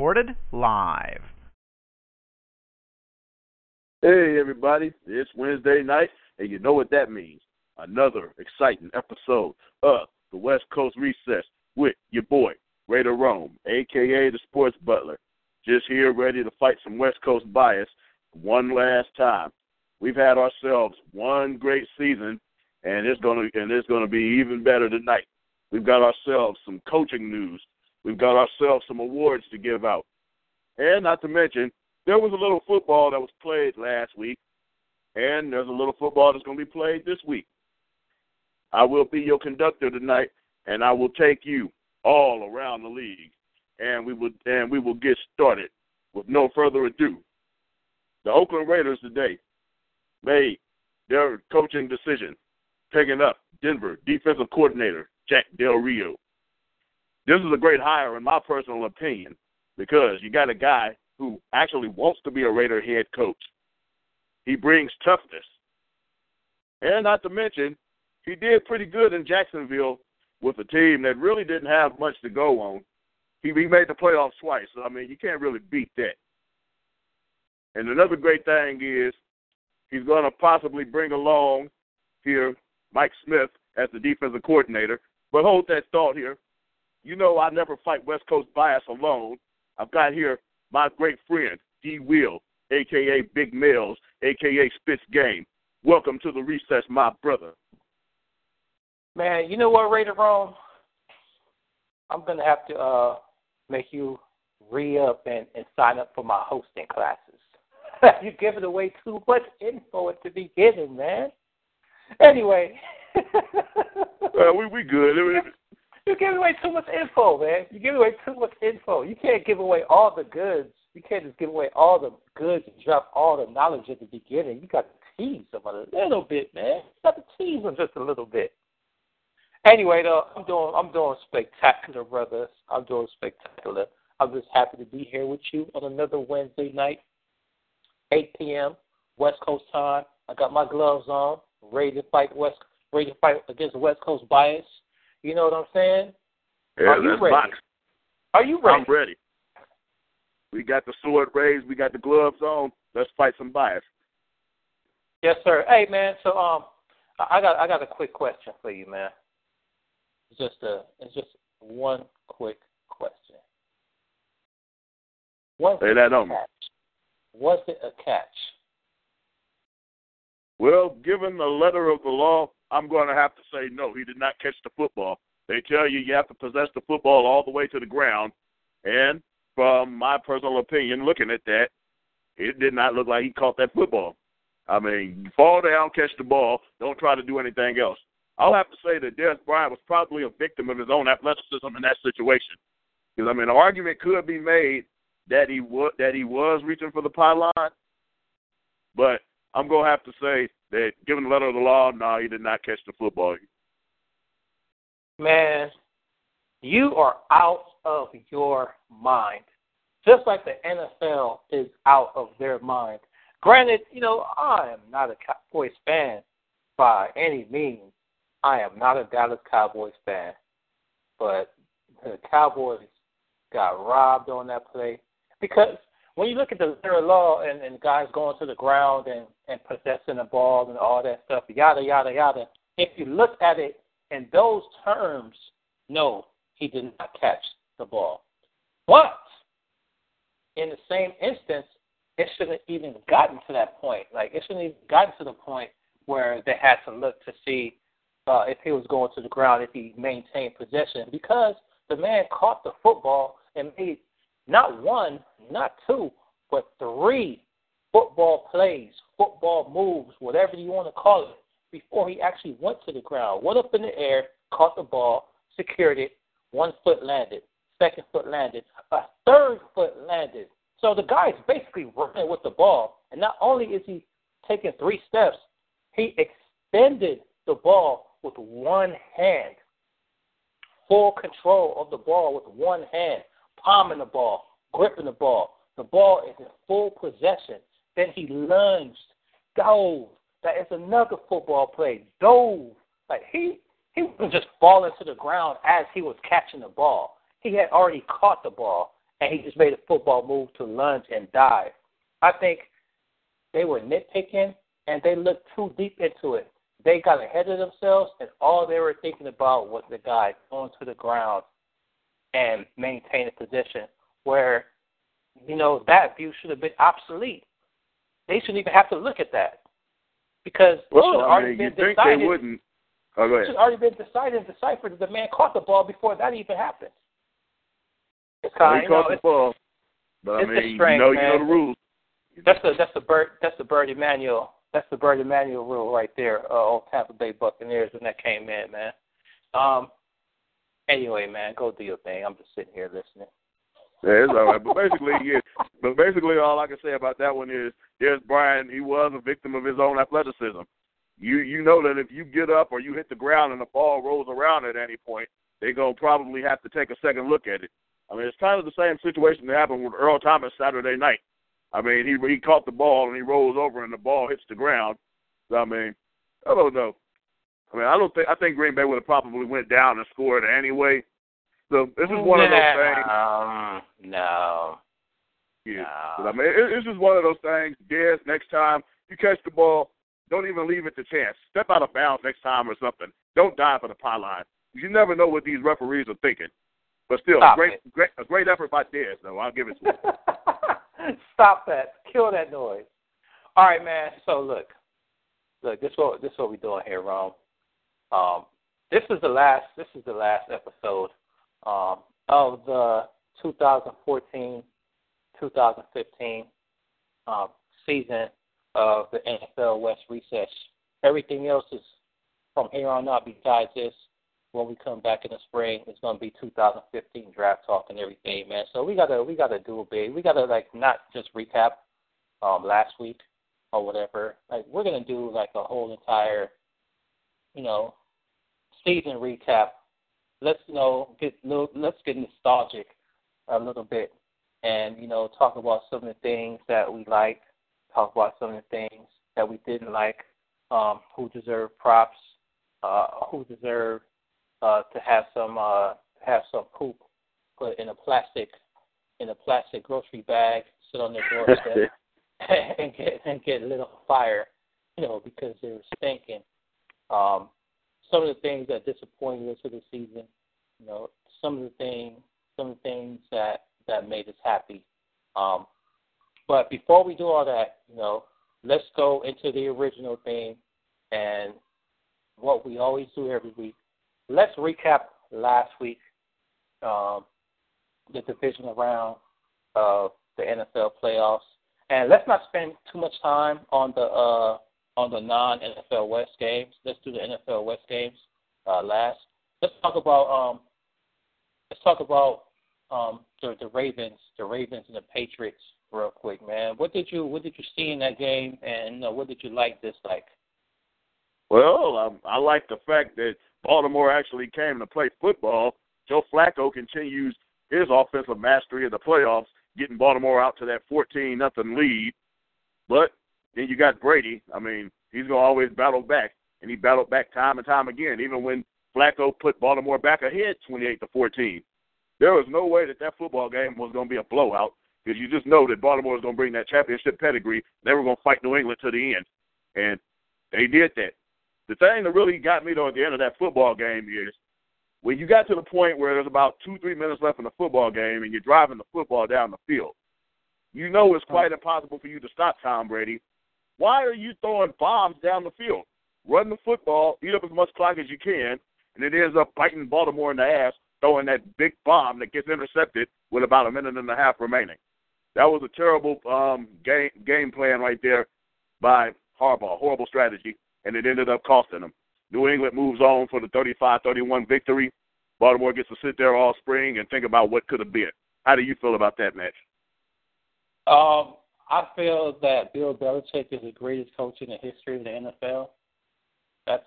Recorded live. Hey, everybody. It's Wednesday night, and you know what that means. Another exciting episode of the West Coast Recess with your boy, Ray Raider Rome, a.k.a. the Sports Butler. Just here ready to fight some West Coast bias one last time. We've had ourselves one great season, and it's gonna and it's gonna be even better tonight. We've got ourselves some coaching news. We've got ourselves some awards to give out, and not to mention there was a little football that was played last week, and there's a little football that's going to be played this week. I will be your conductor tonight, and I will take you all around the league, and we will and we will get started with no further ado. The Oakland Raiders today made their coaching decision, picking up Denver defensive coordinator Jack Del Rio. This is a great hire, in my personal opinion, because you got a guy who actually wants to be a Raider head coach. He brings toughness. And not to mention, he did pretty good in Jacksonville with a team that really didn't have much to go on. He, he made the playoffs twice. So, I mean, you can't really beat that. And another great thing is he's going to possibly bring along here Mike Smith as the defensive coordinator. But hold that thought here. You know I never fight West Coast bias alone. I've got here my great friend, D. Will, a.k.a. Big Mills, a.k.a. Spitz Game. Welcome to the recess, my brother. Man, you know what, Raider Rome? I'm going to have to uh, make you re up and, and sign up for my hosting classes. You're giving away too much info at the beginning, man. Anyway. well, we we good. You're giving away too much info, man. You're giving away too much info. You can't give away all the goods. You can't just give away all the goods and drop all the knowledge at the beginning. You got to tease them a little bit, man. You got to tease them just a little bit. Anyway, though, I'm doing I'm doing spectacular, brothers. I'm doing spectacular. I'm just happy to be here with you on another Wednesday night, 8 p.m. West Coast time. I got my gloves on, ready to fight West, ready to fight against West Coast bias. You know what I'm saying? Yeah, Are you ready? box. Are you ready? I'm ready. We got the sword raised. We got the gloves on. Let's fight some bias. Yes, sir. Hey, man. So, um, I got I got a quick question for you, man. It's just a it's just one quick question. Was Say it that a on me. catch? Was it a catch? Well, given the letter of the law, I'm going to have to say no. He did not catch the football. They tell you you have to possess the football all the way to the ground, and from my personal opinion, looking at that, it did not look like he caught that football. I mean, fall down, catch the ball. Don't try to do anything else. I'll have to say that Dez Bryant was probably a victim of his own athleticism in that situation. Because I mean, an argument could be made that he was that he was reaching for the pylon, but I'm gonna have to say that, given the letter of the law, no, he did not catch the football. Man, you are out of your mind. Just like the NFL is out of their mind. Granted, you know, I am not a Cowboys fan by any means. I am not a Dallas Cowboys fan. But the Cowboys got robbed on that play. Because when you look at the letter of law and, and guys going to the ground and, and possessing the ball and all that stuff, yada, yada, yada, if you look at it in those terms, no, he did not catch the ball. But in the same instance, it shouldn't even gotten to that point. Like it shouldn't even gotten to the point where they had to look to see uh, if he was going to the ground, if he maintained possession, because the man caught the football and made not one, not two, but three football plays, football moves, whatever you want to call it, before he actually went to the ground. Went up in the air, caught the ball, secured it, one foot landed, second foot landed, a third foot landed. So the guy is basically running with the ball, and not only is he taking three steps, he extended the ball with one hand. Full control of the ball with one hand, palming the ball, gripping the ball. The ball is in full possession. Then he lunged, dove. That is another football play. Dove. Like he he wasn't just falling to the ground as he was catching the ball. He had already caught the ball and he just made a football move to lunge and dive. I think they were nitpicking and they looked too deep into it. They got ahead of themselves and all they were thinking about was the guy going to the ground and maintain a position where, you know, that view should have been obsolete. They shouldn't even have to look at that. Because well, it should have I already mean, been you think decided. they wouldn't. Oh, go It should already been decided and deciphered that the man caught the ball before that even happened. It's Well, he you know, caught the ball, but I mean, strange, you know, you know the rules. that's the that's the bird that's the Bert Emanuel that's the Bert Emanuel rule right there. Uh, old Tampa Bay Buccaneers when that came in, man. Um. Anyway, man, go do your thing. I'm just sitting here listening. Yeah, it's all right. But basically, yeah. But basically, all I can say about that one is, Dez Bryant, he was a victim of his own athleticism. You you know that if you get up or you hit the ground and the ball rolls around at any point, they're gonna probably have to take a second look at it. I mean, it's kind of the same situation that happened with Earl Thomas Saturday night. I mean, he he caught the ball and he rolls over and the ball hits the ground. So, I mean, I don't know. I mean, I don't think I think Green Bay would have probably went down and scored anyway. So this is one of those things. Um, no. Yeah. No. But I mean, it, it's just one of those things. Yes, next time you catch the ball, don't even leave it to chance. Step out of bounds next time or something. Don't dive for the pylon. You never know what these referees are thinking. But still, Stop great, it. great, a great effort by Dez, though. I'll give it to him. Stop that. Kill that noise. All right, man. So look, look. This what this what we doing here, Rome. Um, this is the last. This is the last episode um, of the 2014-2015 um, season of the NFL West recess. Everything else is from here on out. Besides this, when we come back in the spring, it's going to be 2015 draft talk and everything, man. So we gotta we gotta do a big. We gotta like not just recap um, last week or whatever. Like we're gonna do like a whole entire, you know, season recap. Let's you know get little, let's get nostalgic a little bit, and you know talk about some of the things that we liked. Talk about some of the things that we didn't like. Um, who deserved props? Uh, who deserved uh, to have some uh, have some poop put in a plastic in a plastic grocery bag, sit on their doorstep, and get and get lit on fire, you know, because they were stinking. Um, some of the things that disappointed us for the season, you know, some of the things some of the things that that made us happy. Um, but before we do all that, you know, let's go into the original thing and what we always do every week. Let's recap last week, um, the divisional round of the NFL playoffs, and let's not spend too much time on the uh, on the non NFL West games. Let's do the NFL West games uh, last. Let's talk about um, let's talk about um, the the Ravens, the Ravens and the Patriots, real quick, man. What did you what did you see in that game, and uh, what did you like, dislike? Well, um, I like the fact that Baltimore actually came to play football. Joe Flacco continues his offensive mastery of the playoffs, getting Baltimore out to that 14 nothing lead. But then you got Brady. I mean, he's to always battle back, and he battled back time and time again, even when Flacco put Baltimore back ahead 28 to 14. There was no way that that football game was to be a blowout because you just know that Baltimore going to bring that championship pedigree. They were to fight New England to the end, and they did that. The thing that really got me though at the end of that football game is when you got to the point where there's about two, three minutes left in the football game and you're driving the football down the field. You know it's quite impossible for you to stop Tom Brady. Why are you throwing bombs down the field? Run the football, eat up as much clock as you can, and it ends up biting Baltimore in the ass, throwing that big bomb that gets intercepted with about a minute and a half remaining. That was a terrible um, game game plan right there by Harbaugh. Horrible strategy. and it ended up costing them. New England moves on for the 35-31 victory. Baltimore gets to sit there all spring and think about what could have been. How do you feel about that match? Um, I feel that Bill Belichick is the greatest coach in the history of the NFL. That's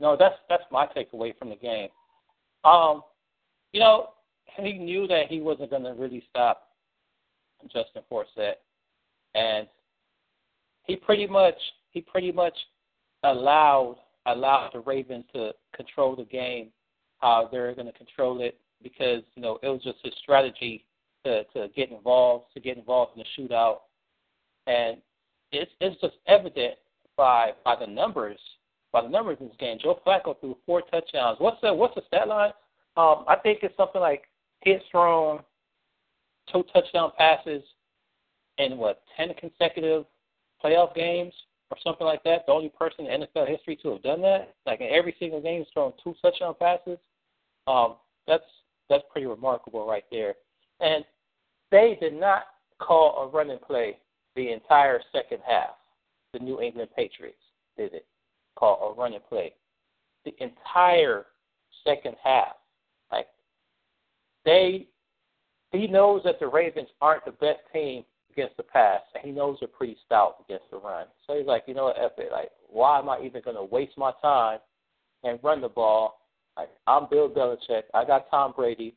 no, that's that's my takeaway from the game. Um, you know, he knew that he wasn't going to really stop Justin Forsett, and he pretty much he pretty much allowed allowed the Ravens to control the game how they're going to control it because you know it was just his strategy to to get involved to get involved in the shootout, and it's it's just evident by by the numbers by the numbers in this game. Joe Flacco threw four touchdowns. What's the what's the stat line? Um, I think it's something like hits thrown, two touchdown passes, in what ten consecutive playoff games or something like that. The only person in NFL history to have done that, like in every single game, he's thrown two touchdown passes. Um, that's that's pretty remarkable right there. And they did not call a running play the entire second half. The New England Patriots did it, call a running play. The entire second half. Like they he knows that the Ravens aren't the best team against the pass, and he knows they're pretty stout against the run. So he's like, you know what, F it. Like, why am I even going to waste my time and run the ball? Like, I'm Bill Belichick. I got Tom Brady.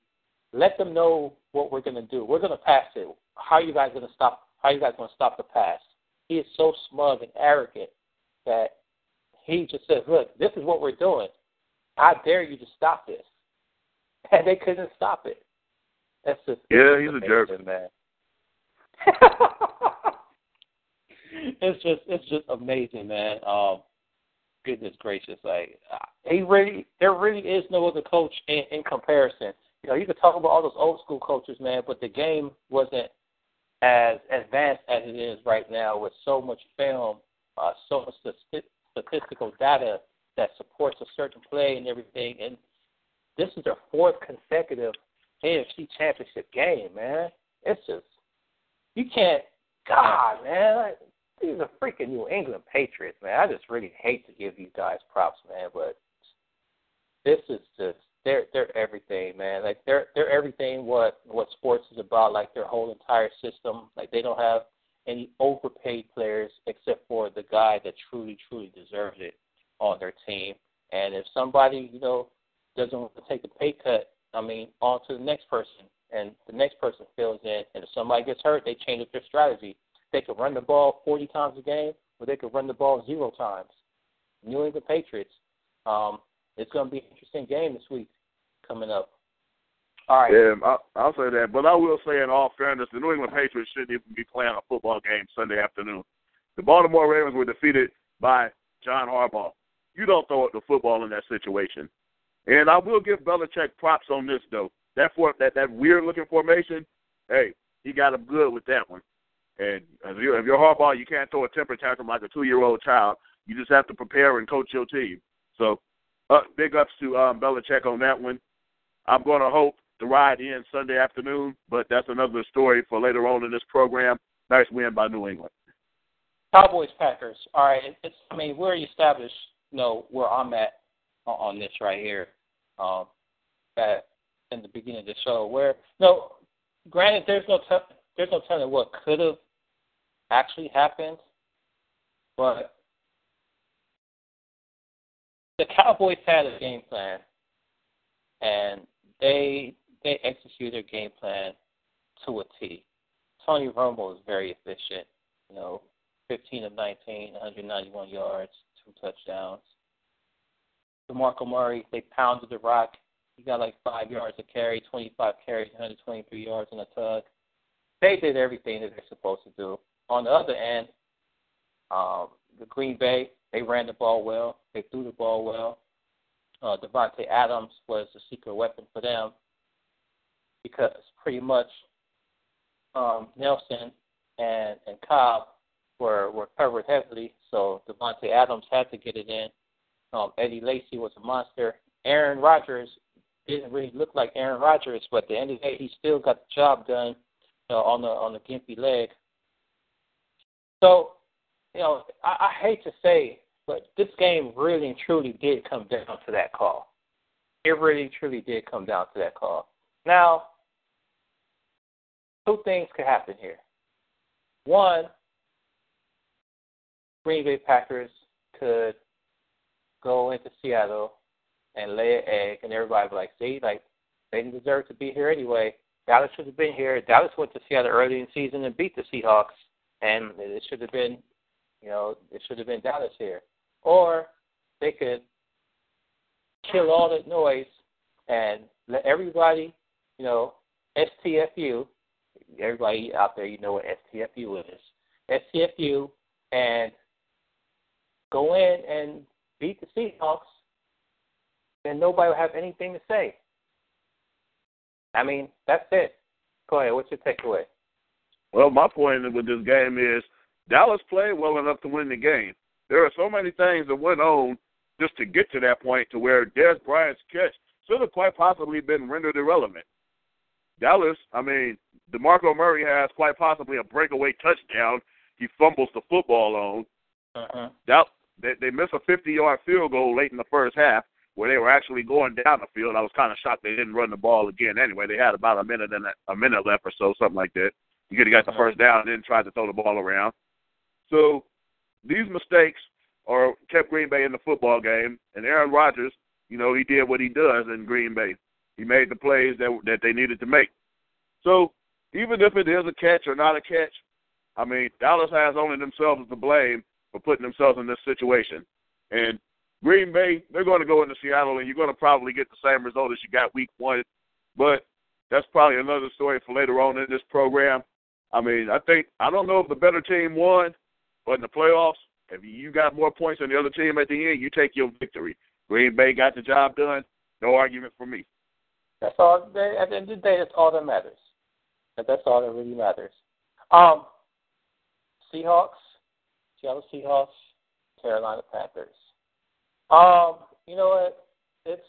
Let them know what we're going to do. We're going to pass it. How are you guys going to stop? How are you guys going to stop the pass? He is so smug and arrogant that he just says, "Look, this is what we're doing. I dare you to stop this," and they couldn't stop it. That's just yeah, he's a jerk, man. it's just it's just amazing, man. Um, goodness gracious, like he really there really is no other coach in, in comparison. You know, you could talk about all those old school coaches, man, but the game wasn't as advanced as it is right now with so much film, uh, so much statistical data that supports a certain play and everything. And this is their fourth consecutive AFC Championship game, man. It's just you can't. God, man, these are freaking New England Patriots, man. I just really hate to give you guys props, man, but this is just they're they're everything, man. Like they're they're everything what what sports is about. Like their whole entire system. Like they don't have any overpaid players except for the guy that truly truly deserves it on their team. And if somebody you know doesn't want to take a pay cut, I mean, on to the next person and the next person fills in, and if somebody gets hurt, they change up their strategy. They could run the ball 40 times a game, or they could run the ball zero times. New England Patriots. Um, it's going to be an interesting game this week coming up. All right. Yeah, I'll, I'll say that. But I will say, in all fairness, the New England Patriots shouldn't even be playing a football game Sunday afternoon. The Baltimore Ravens were defeated by John Harbaugh. You don't throw up the football in that situation. And I will give Belichick props on this, though that for that that weird looking formation, hey, he got him good with that one. And if you're, if you're Harbaugh, you can't throw a temper tantrum like a two year old child. You just have to prepare and coach your team. So, uh, big ups to um, Belichick on that one. I'm going to hope to ride in Sunday afternoon, but that's another story for later on in this program. Nice win by New England. Cowboys Packers. All right, it's I mean we already established you know where I'm at on this right here. Um, that in the beginning of the show, where no, granted, there's no there's no telling what could have actually happened, but the Cowboys had a game plan, and they they execute their game plan to a T. Tony Romo is very efficient. You know, 15 of 19, 191 yards, two touchdowns. DeMarco Murray, they pounded the rock he got like five yards a carry, 25 carries, 123 yards in a tug. They did everything that they're supposed to do. On the other end, um, the Green Bay, they ran the ball well. They threw the ball well. Uh, Davante Adams was the secret weapon for them because pretty much um, Nelson and and Cobb were were covered heavily, so Davante Adams had to get it in. Um, Eddie Lacy was a monster. Aaron Rodgers didn't really look like Aaron Rodgers, but at the end of the day, he still got the job done uh, on the on the gimpy leg. So, you know, I, I hate to say But this game really and truly did come down to that call. It really truly did come down to that call. Now, two things could happen here. One, Green Bay Packers could go into Seattle and lay an egg, and everybody be like, see, like they didn't deserve to be here anyway. Dallas should have been here. Dallas went to Seattle early in the season and beat the Seahawks, and it should have been, you know, it should have been Dallas here. Or they could kill all the noise and let everybody, you know, STFU, everybody out there, you know what STFU is. STFU and go in and beat the Seahawks, and nobody will have anything to say. I mean, that's it. Go ahead. What's your takeaway? Well, my point with this game is Dallas played well enough to win the game. There are so many things that went on just to get to that point to where Dez Bryant's catch should have quite possibly been rendered irrelevant. Dallas, I mean, DeMarco Murray has quite possibly a breakaway touchdown. He fumbles the football on. Uh-huh. That, they, they miss a 50-yard field goal late in the first half where they were actually going down the field. I was kind of shocked they didn't run the ball again. Anyway, they had about a minute and a, a minute left or so, something like that. You could have got the first down and then tried to throw the ball around. So these mistakes are kept Green Bay in the football game. And Aaron Rodgers, you know, he did what he does in Green Bay. He made the plays that that they needed to make. So even if it is a catch or not a catch, I mean, Dallas has only themselves to blame for putting themselves in this situation. And Green Bay, they're going to go into Seattle, and you're going to probably get the same result as you got Week One. But that's probably another story for later on in this program. I mean, I think I don't know if the better team won, but in the playoffs, if you got more points than the other team at the end, you take your victory. Green Bay got the job done. No argument for me. That's all. At the end of the day, that's all that matters. That's all that really matters. Um, Seahawks, Seattle Seahawks, Carolina Panthers. Um, you know what? It's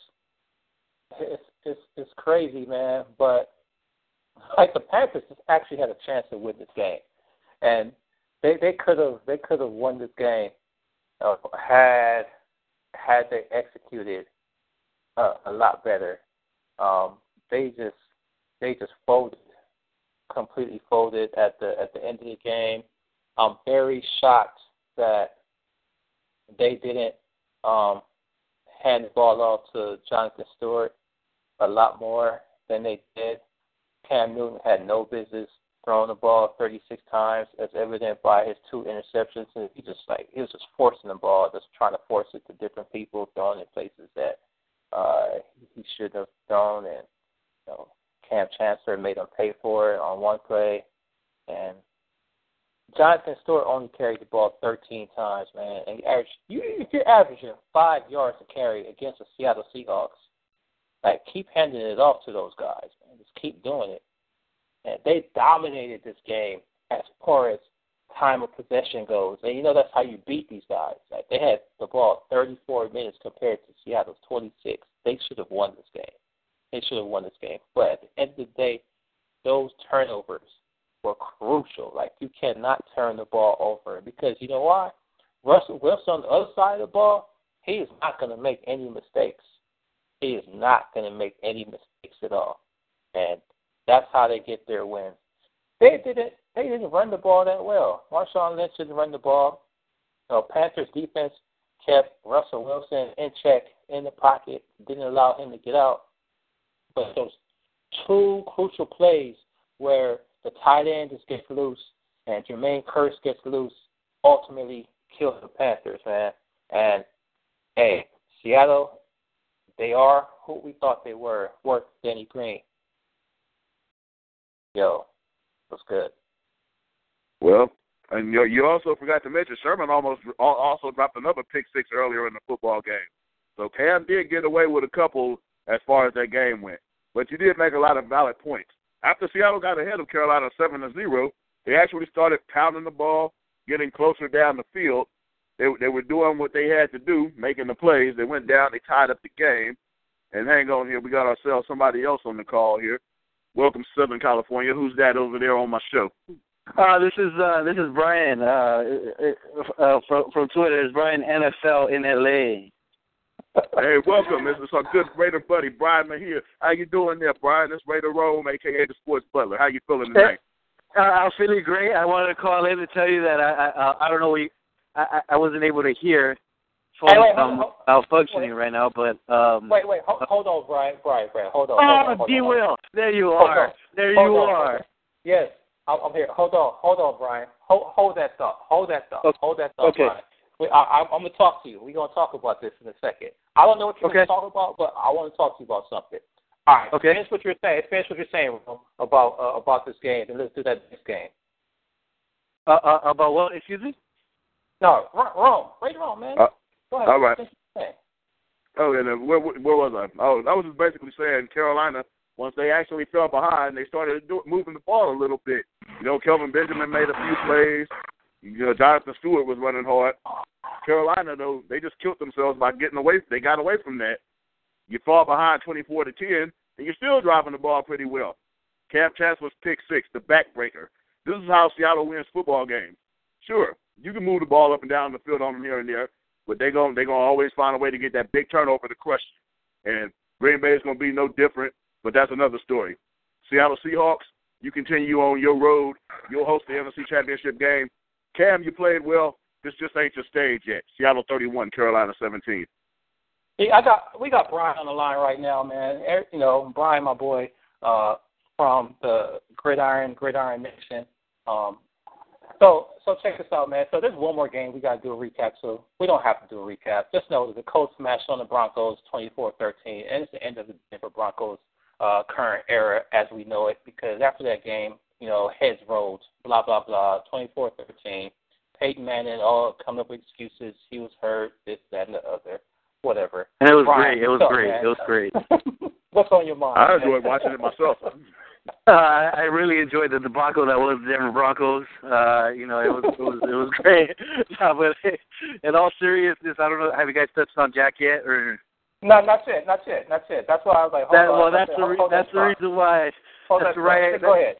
it's it's it's crazy, man. But like the Panthers actually had a chance to win this game, and they they could have they could have won this game uh, had had they executed uh, a lot better. Um, they just they just folded, completely folded at the at the end of the game. I'm very shocked that they didn't um, hand the ball off to Jonathan Stewart a lot more than they did. Cam Newton had no business throwing the ball 36 times, as evident by his two interceptions. And he just like he was just forcing the ball, just trying to force it to different people, throwing in places that uh, he should have thrown. And you know, Kam Chancellor made him pay for it on one play, and Jonathan Stewart only carried the ball 13 times, man. And average, you're averaging five yards to carry against the Seattle Seahawks, like keep handing it off to those guys, man. Just keep doing it. They dominated this game as far as time of possession goes. And you know that's how you beat these guys. Like they had the ball 34 minutes compared to Seattle's 26. They should have won this game. They should have won this game. But at the end of the day, those turnovers were crucial. Like you cannot turn the ball over because you know why? Russell Wilson on the other side of the ball, he is not going to make any mistakes. He is not going to make any mistakes at all, and that's how they get their wins. They didn't. They didn't run the ball that well. Marshawn Lynch didn't run the ball. You Panthers defense kept Russell Wilson in check in the pocket, didn't allow him to get out. But those two crucial plays where the tight end just gets loose and Jermaine Kearse gets loose, ultimately kills the Panthers, man. And hey, Seattle, they are who we thought they were, worth Denny Green. Yo, was good. Well, and you, you also forgot to mention Sherman almost also dropped another pick six earlier in the football game. So Cam did get away with a couple as far as that game went, but you did make a lot of valid points. After Seattle got ahead of Carolina seven to zero, they actually started pounding the ball, getting closer down the field. They they were doing what they had to do, making the plays. They went down, they tied up the game. And hang on here, we got ourselves somebody else on the call here. Welcome, Southern California. Who's that over there on my show? Uh, this is uh, this is Brian uh, uh, from from Twitter. It's Brian NFL in LA. Hey, welcome. This is our good Raider buddy Brian here. How you doing there, Brian? This Raider Rome, aka the Sports Butler. How you feeling tonight? Uh, I'm feeling great. I wanted to call in to tell you that I I, I don't know we I I wasn't able to hear. Phone wait, um, hold- malfunctioning right now, but um. Wait, wait, hold, hold on, Brian, Brian, Brian, hold on. Oh, hold on, hold D. Will, there you are. There Hold you on, are. Yes, I'm, I'm here. Hold on, hold on, Brian. Hold, hold that thought. Hold that thought. Okay. Hold that thought, Okay. Brian. Wait, I, I'm gonna talk to you. We're gonna talk about this in a second. I don't know what you're Okay. gonna talk about, but I want to talk to you about something. All right. Okay. Finish what you're saying. Finish what you're saying about uh, about this game, and let's do that next game. Uh, uh, about what? Excuse me. No, wrong. Ron right on, man. Uh, Go ahead. all right. Finish what you're saying. Oh, and uh, where, where was I? Oh, I was just basically saying Carolina. Once they actually fell behind, they started do, moving the ball a little bit. You know, Kelvin Benjamin made a few plays. You know, Jonathan Stewart was running hard. Carolina, though, they just killed themselves by getting away. They got away from that. You fall behind twenty-four to ten, and you're still driving the ball pretty well. Kam Chancellor's pick six, the backbreaker. This is how Seattle wins football games. Sure, you can move the ball up and down the field on them here and there, but they're going they're going to always find a way to get that big turnover to crush you. And Green Bay is going to be no different, but that's another story. Seattle Seahawks, you continue on your road. You'll host the NFC Championship game. Cam, you played well. This just ain't your stage yet. Seattle 31, Carolina 17. Hey, I got we got Brian on the line right now, man. Er- You know, Brian, my boy, uh, from the Gridiron Gridiron Nation. Um, so so check this out, man. So there's one more game we got to do a recap. So we don't have to do a recap. Just know that the Colts smashed on the Broncos 24-13, and it's the end of the Denver Broncos uh, current era as we know it. Because after that game, you know, heads rolled, blah blah blah, 24-13. Peyton Manning all coming up with excuses. He was hurt, this, that, and the other, whatever. And it was Brian, great. It was what's up, great. It was great. What's on your mind? I enjoyed watching it myself. Uh, I I really enjoyed the debacle that was the Denver Broncos. Uh, you know, it was it was it was great. no, but in all seriousness, I don't know. Have you guys touched on Jack yet? Or No, not yet, not yet, not yet. That's why I was like, hold that? on. Well, that's the on, re- that's the reason why. Hold that's that right. Go ahead.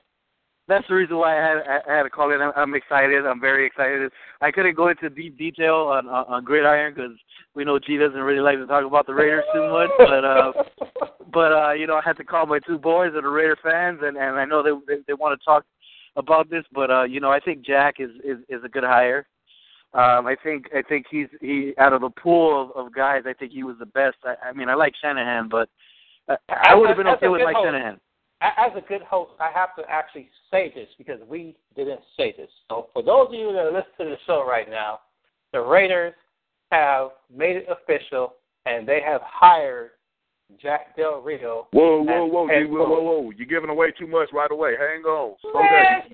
That's the reason why I had I had to call in. I'm, I'm excited. I'm very excited. I couldn't go into deep detail on on, on Gridiron because we know G doesn't really like to talk about the Raiders too much. But uh, but uh, you know, I had to call my two boys that are Raider fans, and and I know they they, they want to talk about this. But uh, you know, I think Jack is is is a good hire. Um, I think I think he's he out of the pool of, of guys. I think he was the best. I, I mean, I like Shanahan, but uh, I would have been okay with Mike. Shanahan. As a good host, I have to actually say this because we didn't say this. So for those of you that are listening to the show right now, the Raiders have made it official, and they have hired Jack Del Rio. Whoa, whoa, whoa, G, whoa, whoa, whoa! You're giving away too much right away. Hang on. Slow Man, down.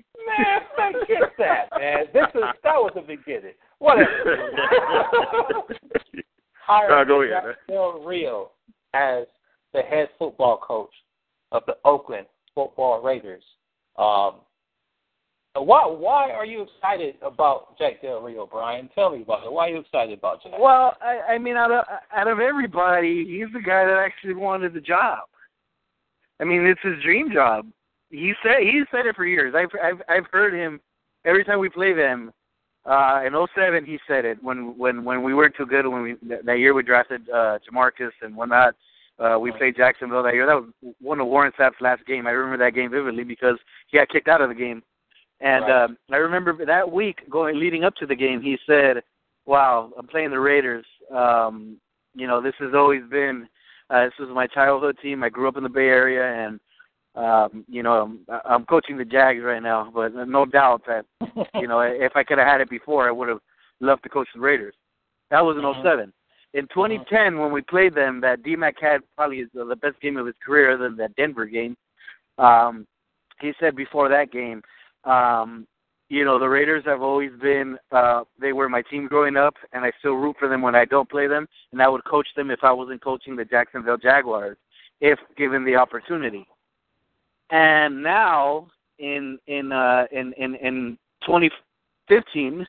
man, forget that, man. This is that was the beginning. Whatever. Hired ahead, Jack man. Del Rio as the head football coach of the Oakland Football Raiders. Um, why why are you excited about Jack Del Rio, Brian? Tell me about it. Why are you excited about Jack? Well, I, I mean, out of out of everybody, he's the guy that actually wanted the job. I mean, it's his dream job. He said he said it for years. I've I've I've heard him every time we play them. Uh, in '07, he said it when when when we weren't too good. When we that, year we drafted uh, JaMarcus and whatnot. Uh, we played Jacksonville that year. That was one of Warren Sapp's last game. I remember that game vividly because he got kicked out of the game. And Right. um, I remember that week going leading up to the game, he said, "Wow, I'm playing the Raiders. Um, you know, this has always been uh, this was my childhood team. I grew up in the Bay Area, and um, you know, I'm, I'm coaching the Jags right now. But no doubt that you know, if I could have had it before, I would have loved to coach the Raiders. That was in Mhm. '07. In 2010, when we played them, that D-Mac had probably the the best game of his career, other than that Denver game. Um, he said before that game, um, you know, the Raiders have always been, uh, they were my team growing up, and I still root for them when I don't play them, and I would coach them if I wasn't coaching the Jacksonville Jaguars, if given the opportunity. And now, in in uh, in in in 2015,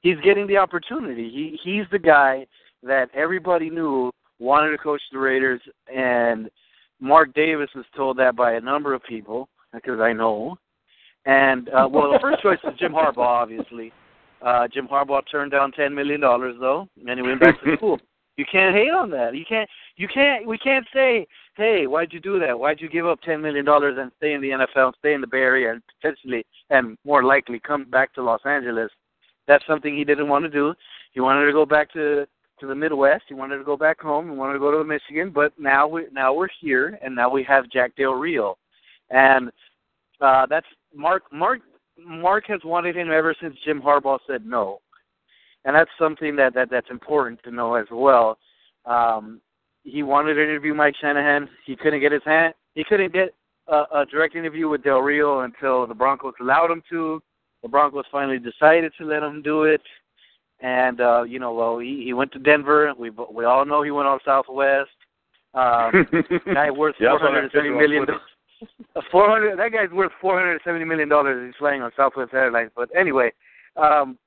he's getting the opportunity. He he's the guy that everybody knew wanted to coach the Raiders, and Mark Davis was told that by a number of people because I know. And uh, well, the first choice was Jim Harbaugh, obviously. Uh, Jim Harbaugh turned down ten million dollars though, and he went back to school. You can't hate on that. You can't. You can't. We can't say, "Hey, why'd you do that? Why'd you give up ten million dollars and stay in the NFL, stay in the Bay Area, and potentially and more likely come back to Los Angeles?" That's something he didn't want to do. He wanted to go back to to the Midwest. He wanted to go back home. He wanted to go to Michigan. But now we now we're here, and now we have Jack Del Rio, and uh, that's Mark. Mark Mark has wanted him ever since Jim Harbaugh said no and that's something that, that that's important to know as well. Um, he wanted to interview Mike Shanahan. He couldn't get his hand. He couldn't get a, a direct interview with Del Rio until the Broncos allowed him to. The Broncos finally decided to let him do it, and uh, you know, well, he, he went to Denver. We we all know he went on Southwest. Um, guy worth yeah, four hundred and seventy million. Four hundred. That guy's worth four hundred and seventy million dollars. He's flying on Southwest Airlines. But anyway, um,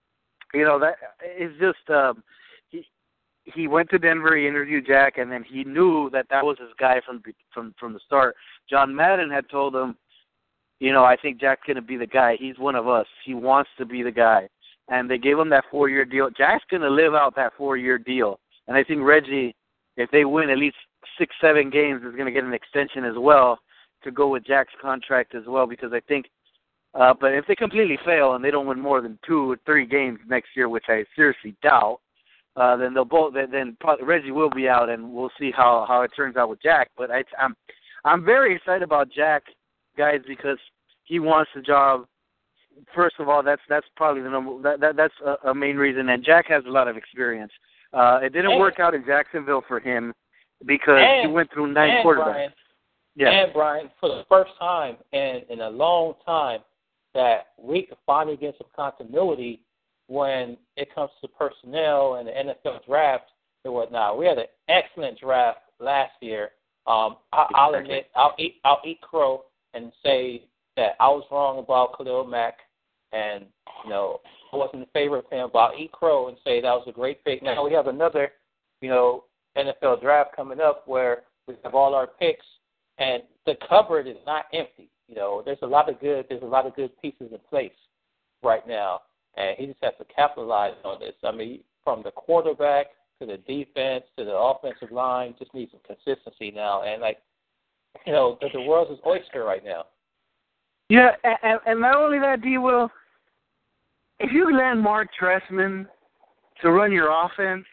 you know that is just um he he went to Denver, he interviewed Jack, and then he knew that that was his guy from from from the start. John Madden had told him, you know, I think Jack's gonna be the guy. He's one of us. He wants to be the guy, and they gave him that four year deal. Jack's gonna live out that four year deal, and I think Reggie, if they win at least six seven games, is gonna get an extension as well to go with Jack's contract as well because I think uh, but if they completely fail and they don't win more than two or three games next year, which I seriously doubt, uh, then they'll both then, then probably Reggie will be out, and we'll see how how it turns out with Jack. But I, I'm I'm very excited about Jack, guys, because he wants the job. First of all, that's that's probably the number that, that that's a, a main reason, and Jack has a lot of experience. Uh, it didn't and, work out in Jacksonville for him because and, he went through nine and quarterbacks. Brian, yeah. And Brian, for the first time in in a long time, that we could finally get some continuity when it comes to personnel and the NFL draft and whatnot. We had an excellent draft last year. Um, I, I'll admit, I'll eat, I'll eat crow and say that I was wrong about Khalil Mack, and you know I wasn't in favor of him. But I'll eat crow and say that was a great pick. Now we have another, you know, NFL draft coming up where we have all our picks, and the cupboard is not empty. You know, there's a lot of good. There's a lot of good pieces in place right now, and he just has to capitalize on this. I mean, from the quarterback to the defense to the offensive line, just needs some consistency now. And like, you know, the, the world's his oyster right now. Yeah, and, and not only that, D. Will, if you land Marc Trestman to run your offense,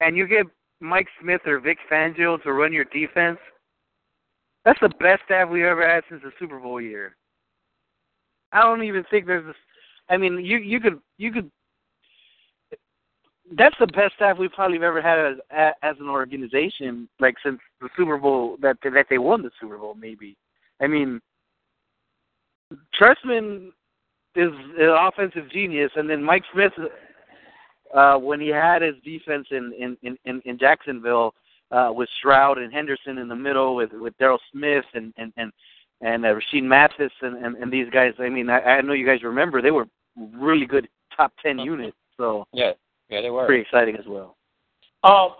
and you get Mike Smith or Vic Fangio to run your defense, that's the best staff we've ever had since the Super Bowl year. I don't even think there's this. I mean, you you could you could. That's the best staff we've probably ever had as as an organization, like since the Super Bowl that that they won the Super Bowl. Maybe, I mean, Trestman is an offensive genius, and then Mike Smith, uh, when he had his defense in in in, in Jacksonville, uh, with Stroud and Henderson in the middle, with with Daryl Smith and and and and uh, Rashean Mathis and, and and these guys. I mean, I, I know you guys remember they were really good top ten units. So yeah, yeah, they were pretty exciting as well. Um,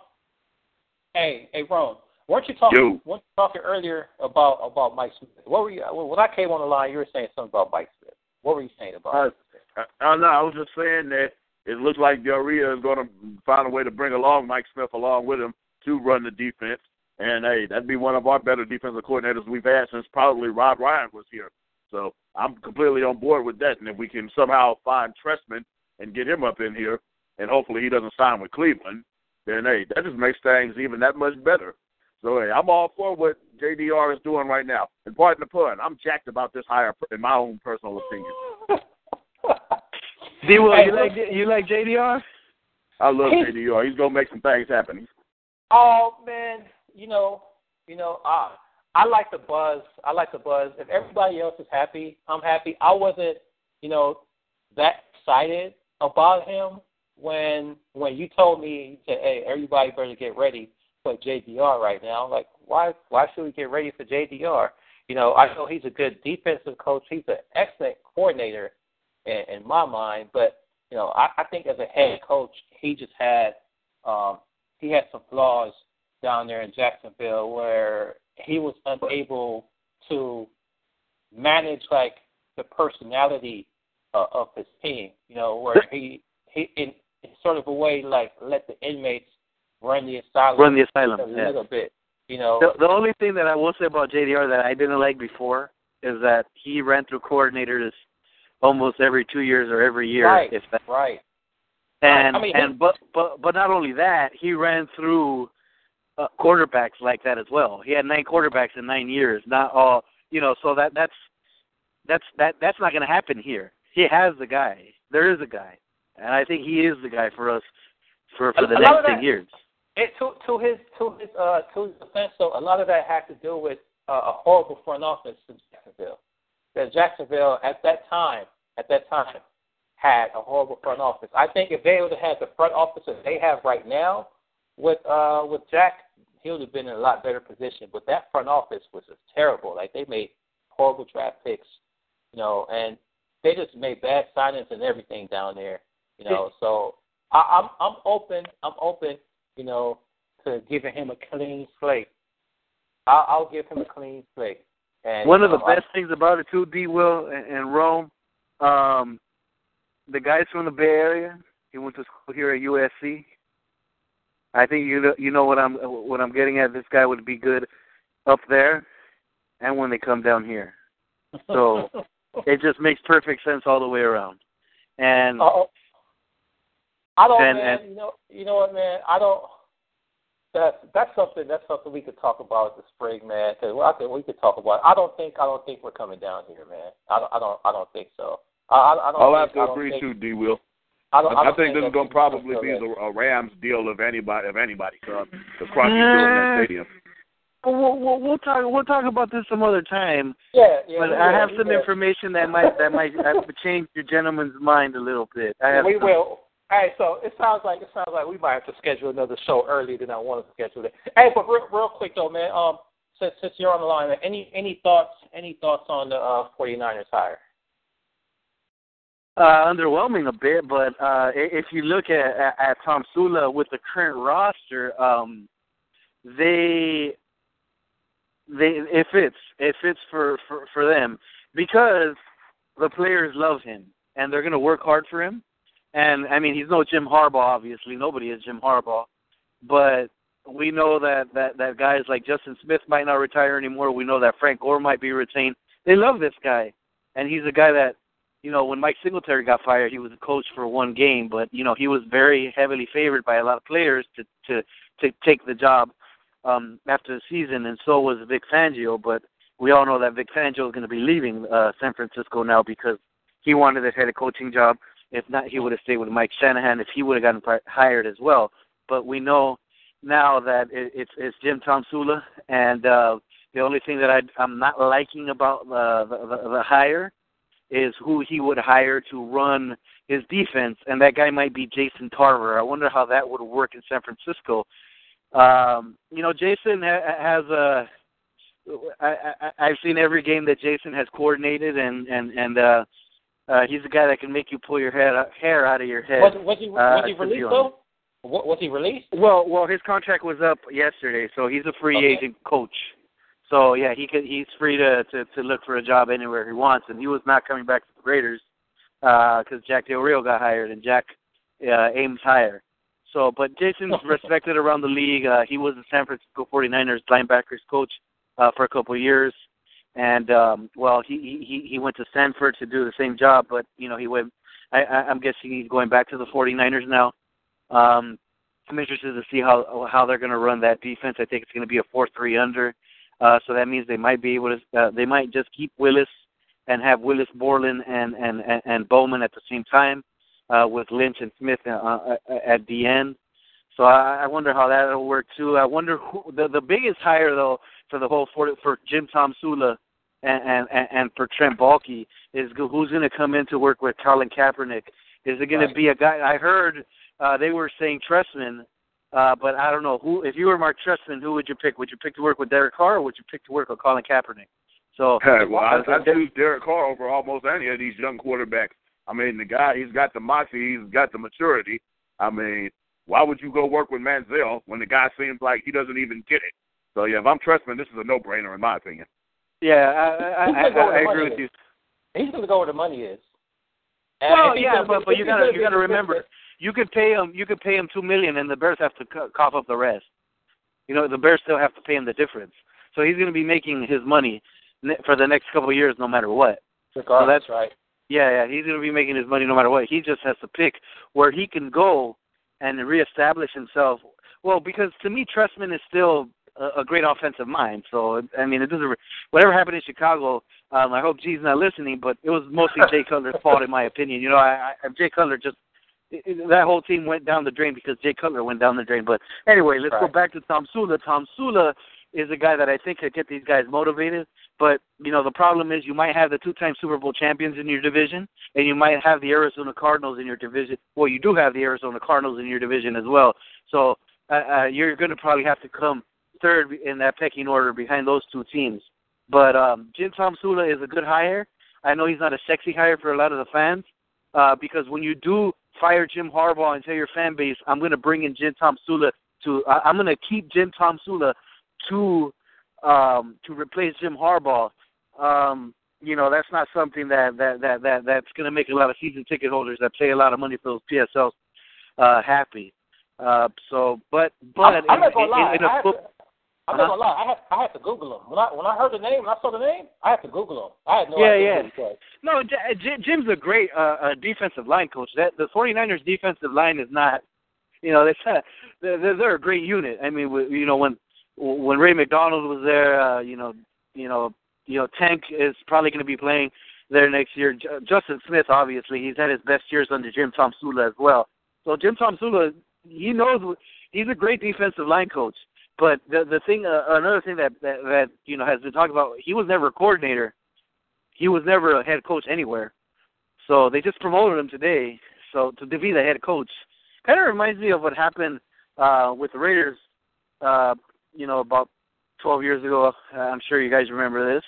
hey, hey, Ron, weren't you talking? Yo. weren't you talking earlier about about Mike Smith? What were you when I came on the line? You were saying something about Mike Smith. What were you saying about? I, I, I know. I was just saying that it looks like Del is going to find a way to bring along Mike Smith along with him to run the defense. And hey, that'd be one of our better defensive coordinators we've had since probably Rob Ryan was here. So I'm completely on board with that. And if we can somehow find Trestman and get him up in here, and hopefully he doesn't sign with Cleveland, then hey, that just makes things even that much better. So hey, I'm all for what JDR is doing right now. And pardon the pun, I'm jacked about this hire in my own personal opinion. D. Will, Hey, you look- like you like JDR? I love JDR. He's gonna make some things happen. Oh man, you know, you know, I I like the buzz. I like the buzz. If everybody else is happy, I'm happy. I wasn't, you know, that excited about him when when you told me you said, "Hey, everybody better get ready for JDR right now." Like, why why should we get ready for JDR? You know, I know he's a good defensive coach. He's an excellent coordinator in, in my mind, but you know, I, I think as a head coach, he just had um, he had some flaws down there in Jacksonville where he was unable to manage like the personality uh, of his team. You know, where he he in, in sort of a way like let the inmates run the asylum, run the asylum a yeah. little bit. You know, the, the only thing that I will say about JDR that I didn't like before is that he ran through coordinators almost every two years or every year, right, if that. right. And I mean, and but but but not only that, he ran through uh, quarterbacks like that as well. He had nine quarterbacks in nine years. Not all, you know. So that that's that's that that's not going to happen here. He has the guy. There is a guy, and I think he is the guy for us for for the A- next ten years. It, to to his to his uh to his defense, so a lot of that had to do with uh, a horrible front office in Jacksonville. That Jacksonville at that time at that time had a horrible front office. I think if they would have had the front office that they have right now with uh with Jack, he would have been in a lot better position. But that front office was just terrible. Like they made horrible draft picks, you know, and they just made bad signings and everything down there, you know. So I, I'm I'm open. I'm open you know, to giving him a clean slate. I'll, I'll give him a clean slate. And One of the um, I- best things about it too, D. Will and, and Rome, um, the guys from the Bay Area. He went to school here at USC. I think you know you know what I'm what I'm getting at. This guy would be good up there, and when they come down here, so- it just makes perfect sense all the way around. And Uh-oh. I don't, And- man. and- you know, you know what, man. I don't. That's that's something. That's something we could talk about at the spring, man. Cause well, I think we could talk about. I don't think. I don't think we're coming down here, man. I don't. I don't. I don't think so. I, I, I don't. I'll think, have to I don't agree think, too, D. Will. I, don't, I, I, don't think this is going to probably be do the a Rams deal of anybody of anybody comes to Crosby building that stadium. we'll, we'll, we'll talk we'll talk about this some other time. Yeah, yeah. But we I have we some will. information that might that might uh, change your gentleman's mind a little bit. I have we some- will. Right, so it sounds like it sounds like we might have to schedule another show earlier than I wanted to schedule it. Hey, but real, real quick though, man. Um, since since you're on the line, any any thoughts any thoughts on the uh, 49ers hire? uh, underwhelming a bit, but uh, if you look at, at, at Tom Sula with the current roster, um, they they it fits it fits for, for for them because the players love him and they're going to work hard for him. And I mean, he's no Jim Harbaugh, obviously. Nobody is Jim Harbaugh, but we know that that that guys like Justin Smith might not retire anymore. We know that Frank Gore might be retained. They love this guy, and he's a guy that you know, when Mike Singletary got fired, he was a coach for one game, but you know, he was very heavily favored by a lot of players to to to take the job um after the season, and so was Vic Fangio. But we all know that Vic Fangio is going to be leaving uh San Francisco now because he wanted a head a coaching job. If not, he would have stayed with Mike Shanahan if he would have gotten hired as well. But we know now that it, it's it's Jim Tomsula, and uh, the only thing that I, I'm not liking about uh, the, the the hire is who he would hire to run his defense, and that guy might be Jason Tarver. I wonder how that would work in San Francisco. Um, you know, Jason ha- has a. I, I, I've seen every game that Jason has coordinated, and and and uh, uh, he's a guy that can make you pull your head hair out of your head. Was was he was uh, he released though? What, was he released? Well, well, his contract was up yesterday, so he's a free Okay. agent coach. So yeah, he could he's free to, to to look for a job anywhere he wants, and he was not coming back to the Raiders because Jack Del Rio got hired and Jack uh, Ames higher. So, but Jason's respected around the league. Uh, he was the San Francisco 49ers linebackers coach uh, for a couple of years, and um, well, he he he went to Stanford to do the same job, but you know he went. I, I I'm guessing he's going back to the 49ers now. Um, I'm interested to see how how they're going to run that defense. I think it's going to be a four-three under. Uh, so that means they might be able to. Uh, they might just keep Willis and have Willis Borland and and and, and Bowman at the same time, uh, with Lynch and Smith uh, uh, at the end. So I, I wonder how that'll work too. I wonder who the the biggest hire though for the whole for for Jim Tomsula and and and for Trent Baalke is who's going to come in to work with Colin Kaepernick. Is it going Right. to be a guy? I heard uh, they were saying Trestman, uh, but I don't know who. If you were Mark Trestman, who would you pick? Would you pick to work with Derek Carr, or would you pick to work with Colin Kaepernick? So well, I, uh, I choose Derek Carr over almost any of these young quarterbacks. I mean, the guy, he's got the moxie, he's got the maturity. I mean, why would you go work with Manziel when the guy seems like he doesn't even get it? So, yeah, if I'm Trestman, this is a no-brainer in my opinion. Yeah, I I, I, I, I agree with you. He's going to go where the money is. Well, if yeah, gonna but but you gotta you gotta remember, you could pay him you could pay him two million, and the Bears have to cough up the rest. You know, the Bears still have to pay him the difference. So he's going to be making his money for the next couple of years, no matter what. Regardless, right? Yeah, yeah, he's going to be making his money no matter what. He just has to pick where he can go and reestablish himself. Well, because to me, Trestman is still a, a great offensive mind. So I mean, it doesn't. Whatever happened in Chicago, um, I hope G's not listening, but it was mostly Jay Cutler's fault, in my opinion. You know, I, I Jay Cutler just it, that whole team went down the drain because Jay Cutler went down the drain. But anyway, let's go back to Tomsula. Tom Sula is a guy that I think could get these guys motivated. But you know, the problem is you might have the two-time Super Bowl champions in your division, and you might have the Arizona Cardinals in your division. Well, you do have the Arizona Cardinals in your division as well. So uh, uh, you're going to probably have to come third in that pecking order behind those two teams. But um, Jim Tomsula is a good hire. I know he's not a sexy hire for a lot of the fans uh, because when you do fire Jim Harbaugh and tell your fan base, I'm going to bring in Jim Tom Sula to, I I'm going to keep Jim Tomsula to um, to replace Jim Harbaugh. Um, you know, that's not something that that that, that that's going to make a lot of season ticket holders that pay a lot of money for those PSLs uh, happy. Uh, so, but but I'm, I'm in, not gonna in, lie. in a I have foot- to, I'm Uh-huh. not gonna lie. I had I had to Google him when I when I heard the name and I saw the name. I had to Google him. I had no Yeah, idea yeah. was. No, J- J- Jim's a great uh, uh, defensive line coach. That the 49ers defensive line is not, you know, they're they're, they're a great unit. I mean, we- you know, when when Ray McDonald was there, uh, you know, you know, you know, Tank is probably going to be playing there next year. J- Justin Smith, obviously, he's had his best years under Jim Tomsula as well. So Jim Tomsula, he knows he's a great defensive line coach. But the the thing, uh, another thing that, that that you know has been talked about, he was never a coordinator. He was never a head coach anywhere. So they just promoted him today. So to be the head coach, kind of reminds me of what happened uh, with the Raiders. Uh, you know, about 12 years ago. I'm sure you guys remember this.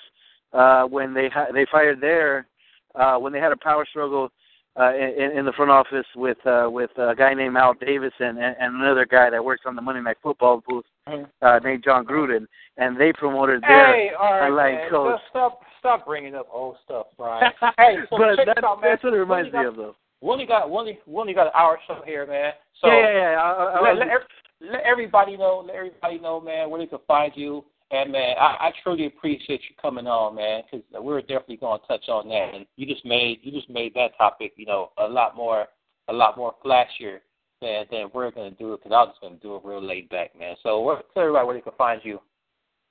Uh, when they ha- they fired their uh, when they had a power struggle uh, in, in the front office with uh, with a guy named Al Davis and, and another guy that works on the Monday Night Football booth uh, named Jon Gruden, and they promoted their Hey, right, line man. coach. Just stop stop bringing up old stuff, Brian. hey, so but check that, out, man. that's what it reminds got, me of, though. When you got when you, when you got an hour show here, man. So yeah, yeah, yeah. I, I, I, let, let, let everybody know, let everybody know, man, where they can find you. And man, I, I truly appreciate you coming on, man, because we're definitely going to touch on that. And you just made you just made that topic, you know, a lot more a lot more flashier than than we're going to do it. Because I was just going to do it real laid back, man. So tell everybody where they can find you.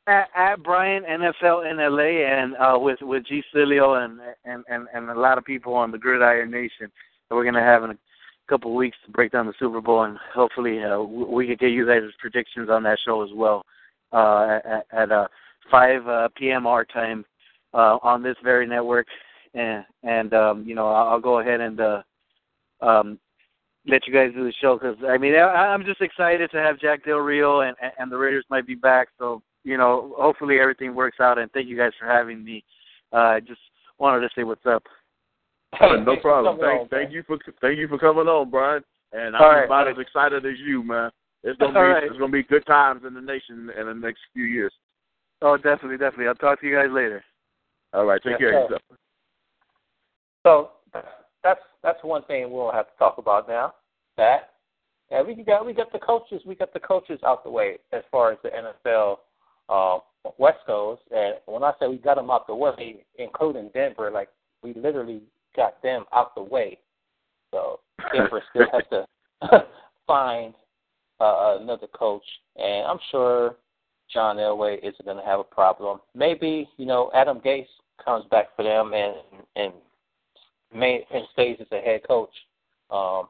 at, at Brian NFL in LA and uh, with with G Cilio and, and and and a lot of people on the Gridiron Nation that we're gonna have in a couple of weeks to break down the Super Bowl and hopefully uh, we we can get you guys' predictions on that show as well uh, at, at uh, 5 uh, p.m. our time uh, on this very network and and um, you know I'll, I'll go ahead and uh, um, let you guys do the show because I mean I, I'm just excited to have Jack Del Rio and and the Raiders might be back so you know, hopefully everything works out. And thank you guys for having me. Uh, I just wanted to say what's up. no problem. Thank, thank you for thank you for coming on, Brian. And I'm right. about as excited as you, man. It's gonna be right. it's gonna be good times in the nation in the next few years. Oh, definitely, definitely. I'll talk to you guys later. All right, take Yes, care of yourself. So that's that's one thing we'll have to talk about now. That yeah, we got we got the coaches we got the coaches out the way as far as the NFL uh, West goes. And when I say we got them out the way, including Denver, like we literally got them out the way. So Denver still has to find uh, another coach, and I'm sure John Elway isn't going to have a problem. Maybe you know Adam Gase comes back for them and and may and stays as a head coach. Um,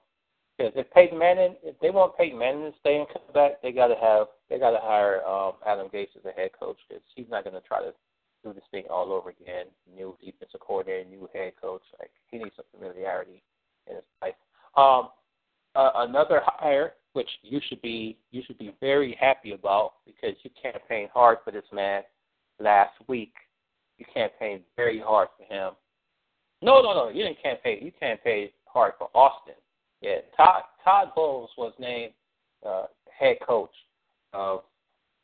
because if Peyton Manning, if they want Peyton Manning to stay and come back, they got to have they got to hire um, Adam Gase as a head coach because he's not going to try to do this thing all over again. New defensive coordinator, new head coach. Like he needs some familiarity in his life. Um, uh, another hire, which you should be you should be very happy about because you campaigned hard for this man last week. You campaigned very hard for him. No, no, no. You didn't campaign. You campaigned hard for Austin. Yeah, Todd Todd Bowles was named uh, head coach of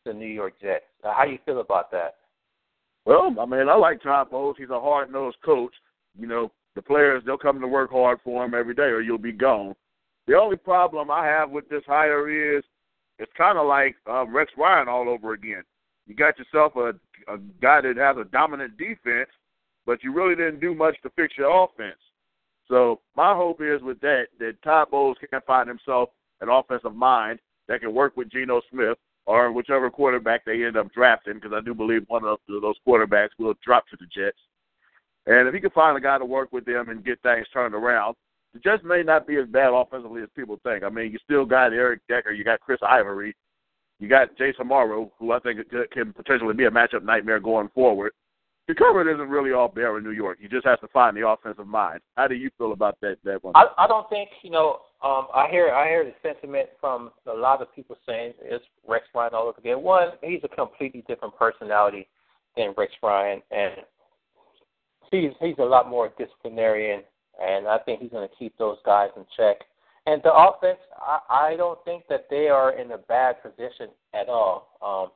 the New York Jets. Uh, how do you feel about that? Well, I mean, I like Todd Bowles. He's a hard nosed coach. You know, the players they'll come to work hard for him every day, or you'll be gone. The only problem I have with this hire is it's kind of like um, Rex Ryan all over again. You got yourself a, a guy that has a dominant defense, but you really didn't do much to fix your offense. So my hope is with that that Todd Bowles can find himself an offensive mind that can work with Geno Smith or whichever quarterback they end up drafting, because I do believe one of those quarterbacks will drop to the Jets. And if he can find a guy to work with them and get things turned around, the Jets may not be as bad offensively as people think. I mean, you still got Eric Decker, you got Chris Ivory, you got Jace Amaro, who I think can potentially be a matchup nightmare going forward. The cover isn't really all bare in New York. You just have to find the offensive mind. How do you feel about that? That one? I, I don't think you know. Um, I hear I hear the sentiment from a lot of people saying it's Rex Ryan all over again. One, he's a completely different personality than Rex Ryan, and he's he's a lot more disciplinarian, and I think he's going to keep those guys in check. And the offense, I, I don't think that they are in a bad position at all. Um,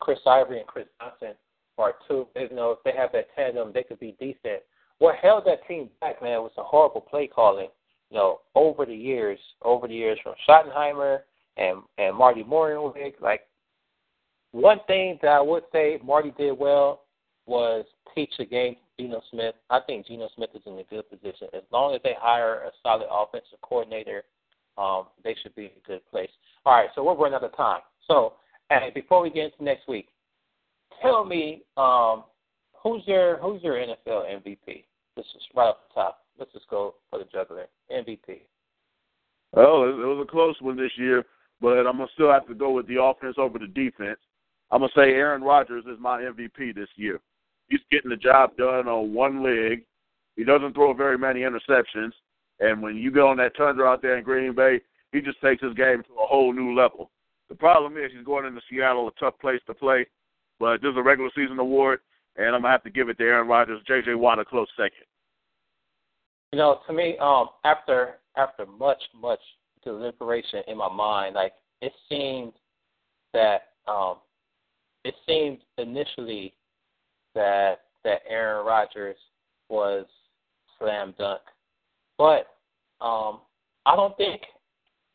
Chris Ivory and Chris Johnson are two. You know, if they have that tandem, they could be decent. What held that team back, man, was a horrible play calling. You know, over the years, over the years from Schottenheimer and and Marty Mornhinweg, like one thing that I would say Marty did well was teach the game Geno Smith. I think Geno Smith is in a good position. As long as they hire a solid offensive coordinator, um, they should be in a good place. All right, so we're running out of time. So, before we get into next week, tell me um, who's your who's your NFL MVP? This is right off the top. Let's just go for the juggler MVP. Well, it was a close one this year, but I'm gonna still have to go with the offense over the defense. I'm gonna say Aaron Rodgers is my MVP this year. He's getting the job done on one leg. He doesn't throw very many interceptions, and when you go on that tundra out there in Green Bay, he just takes his game to a whole new level. The problem is he's going into Seattle, a tough place to play, but this is a regular season award, and I'm gonna have to give it to Aaron Rodgers. J.J. Watt a close second. You know, to me, um, after after much much deliberation in my mind, like it seemed that um, it seemed initially that that Aaron Rodgers was slam dunk, but um, I don't think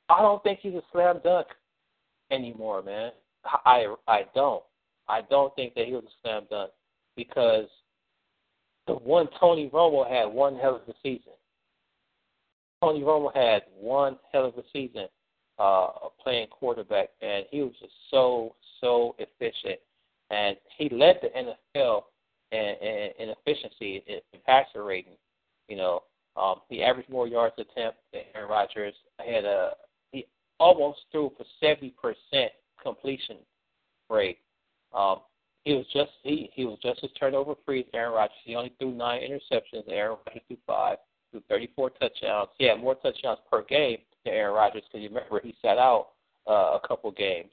I don't think he's a slam dunk anymore, man. I I don't. I don't think that he was a slam dunk because the one Tony Romo had one hell of a season. Tony Romo had one hell of a season uh, playing quarterback, and he was just so so efficient, and he led the NFL in, in, in efficiency in, in passer rating. You know, um, he averaged more yards attempt than Aaron Rodgers. Had a he almost threw for seventy percent completion rate. Um, he was just he he was just as turnover free as Aaron Rodgers. He only threw nine interceptions. Aaron Rodgers threw five, threw 34 touchdowns. He had more touchdowns per game than Aaron Rodgers because you remember he sat out uh, a couple games.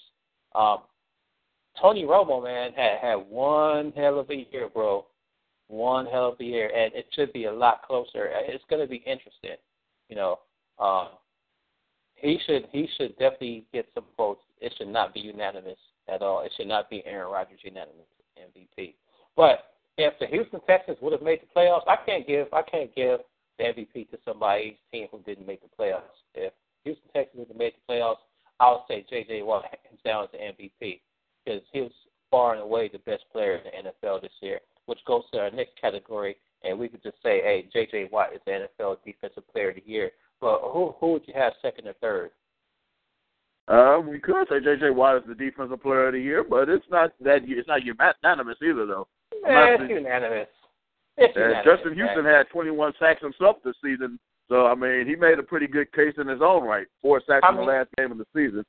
Um, Tony Romo, man, had had one hell of a year, bro. One hell of a year, and it should be a lot closer. It's going to be interesting, you know. Um, he should he should definitely get some votes. It should not be unanimous at all. It should not be Aaron Rodgers unanimous MVP. But if the Houston Texans would have made the playoffs, I can't give I can't give the MVP to somebody's team who didn't make the playoffs. If Houston Texans would have made the playoffs, I would say J.J. Watt hands down as the MVP because he was far and away the best player in the NFL this year, which goes to our next category. And we could just say, hey, J.J. Watt is the NFL Defensive Player of the Year. But who who would you have second or third? Uh, we could say J.J. Watt is the defensive player of the year, but it's not that it's not unanimous either, though. Yeah, it's unanimous. It's and unanimous. Justin Houston had 21 sacks himself this season, so I mean he made a pretty good case in his own right. Four sacks How in the last game of the season.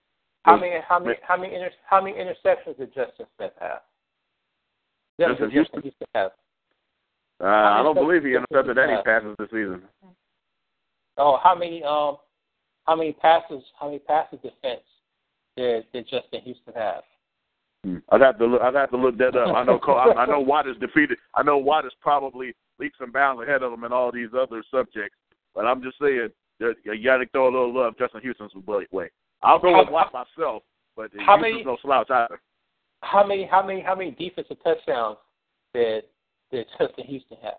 How many how many how many inter, how many interceptions did Justin Smith have? Justin Justin Houston? Houston have. Uh, I don't believe he intercepted any passes this season. Oh, how many um how many passes how many passes defense did did Justin Houston have? Hmm. I'd have to look. I'd have to look that up. I know. I, I know Watt is defeated. I know Watt is probably leaps and bounds ahead of him in all these other subjects. But I'm just saying that you got to throw a little love Justin Houston's way. I'll go with Watt myself, but How Houston's many- no slouch either. How many how many how many defensive touchdowns did did Justin Houston have?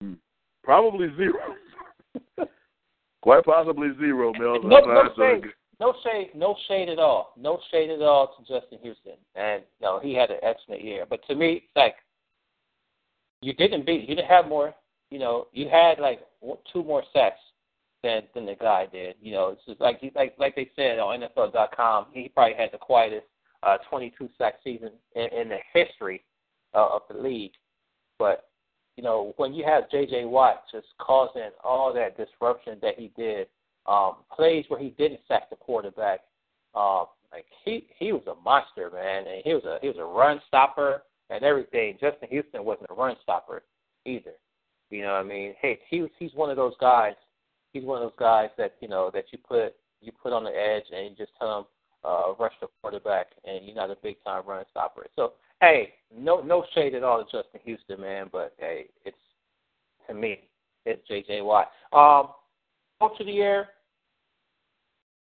Hmm. Probably zero. Quite possibly zero, Mills. No, no shade, no shade, no shade at all. No shade at all to Justin Houston, and know he had an excellent year. But to me, like you didn't beat, you didn't have more. You know, you had like two more sacks than than the guy did. You know, it's just like like like they said on NFL.com, he probably had the quietest uh, 22 sack season in, in the history uh, of the league. But you know, when you have J.J. Watt just causing all that disruption that he did, um, plays where he didn't sack the quarterback, um, like he he was a monster, man, and he was a he was a run stopper and everything. Justin Houston wasn't a run stopper either. You know what I mean? Hey, he he's one of those guys. He's one of those guys that you know that you put you put on the edge and you just tell him uh, rush the quarterback, and you're not a big time run stopper. So hey, no no shade at all to Justin Houston, man, but hey, it's to me, it's J.J. Watt. Um, coach of the year.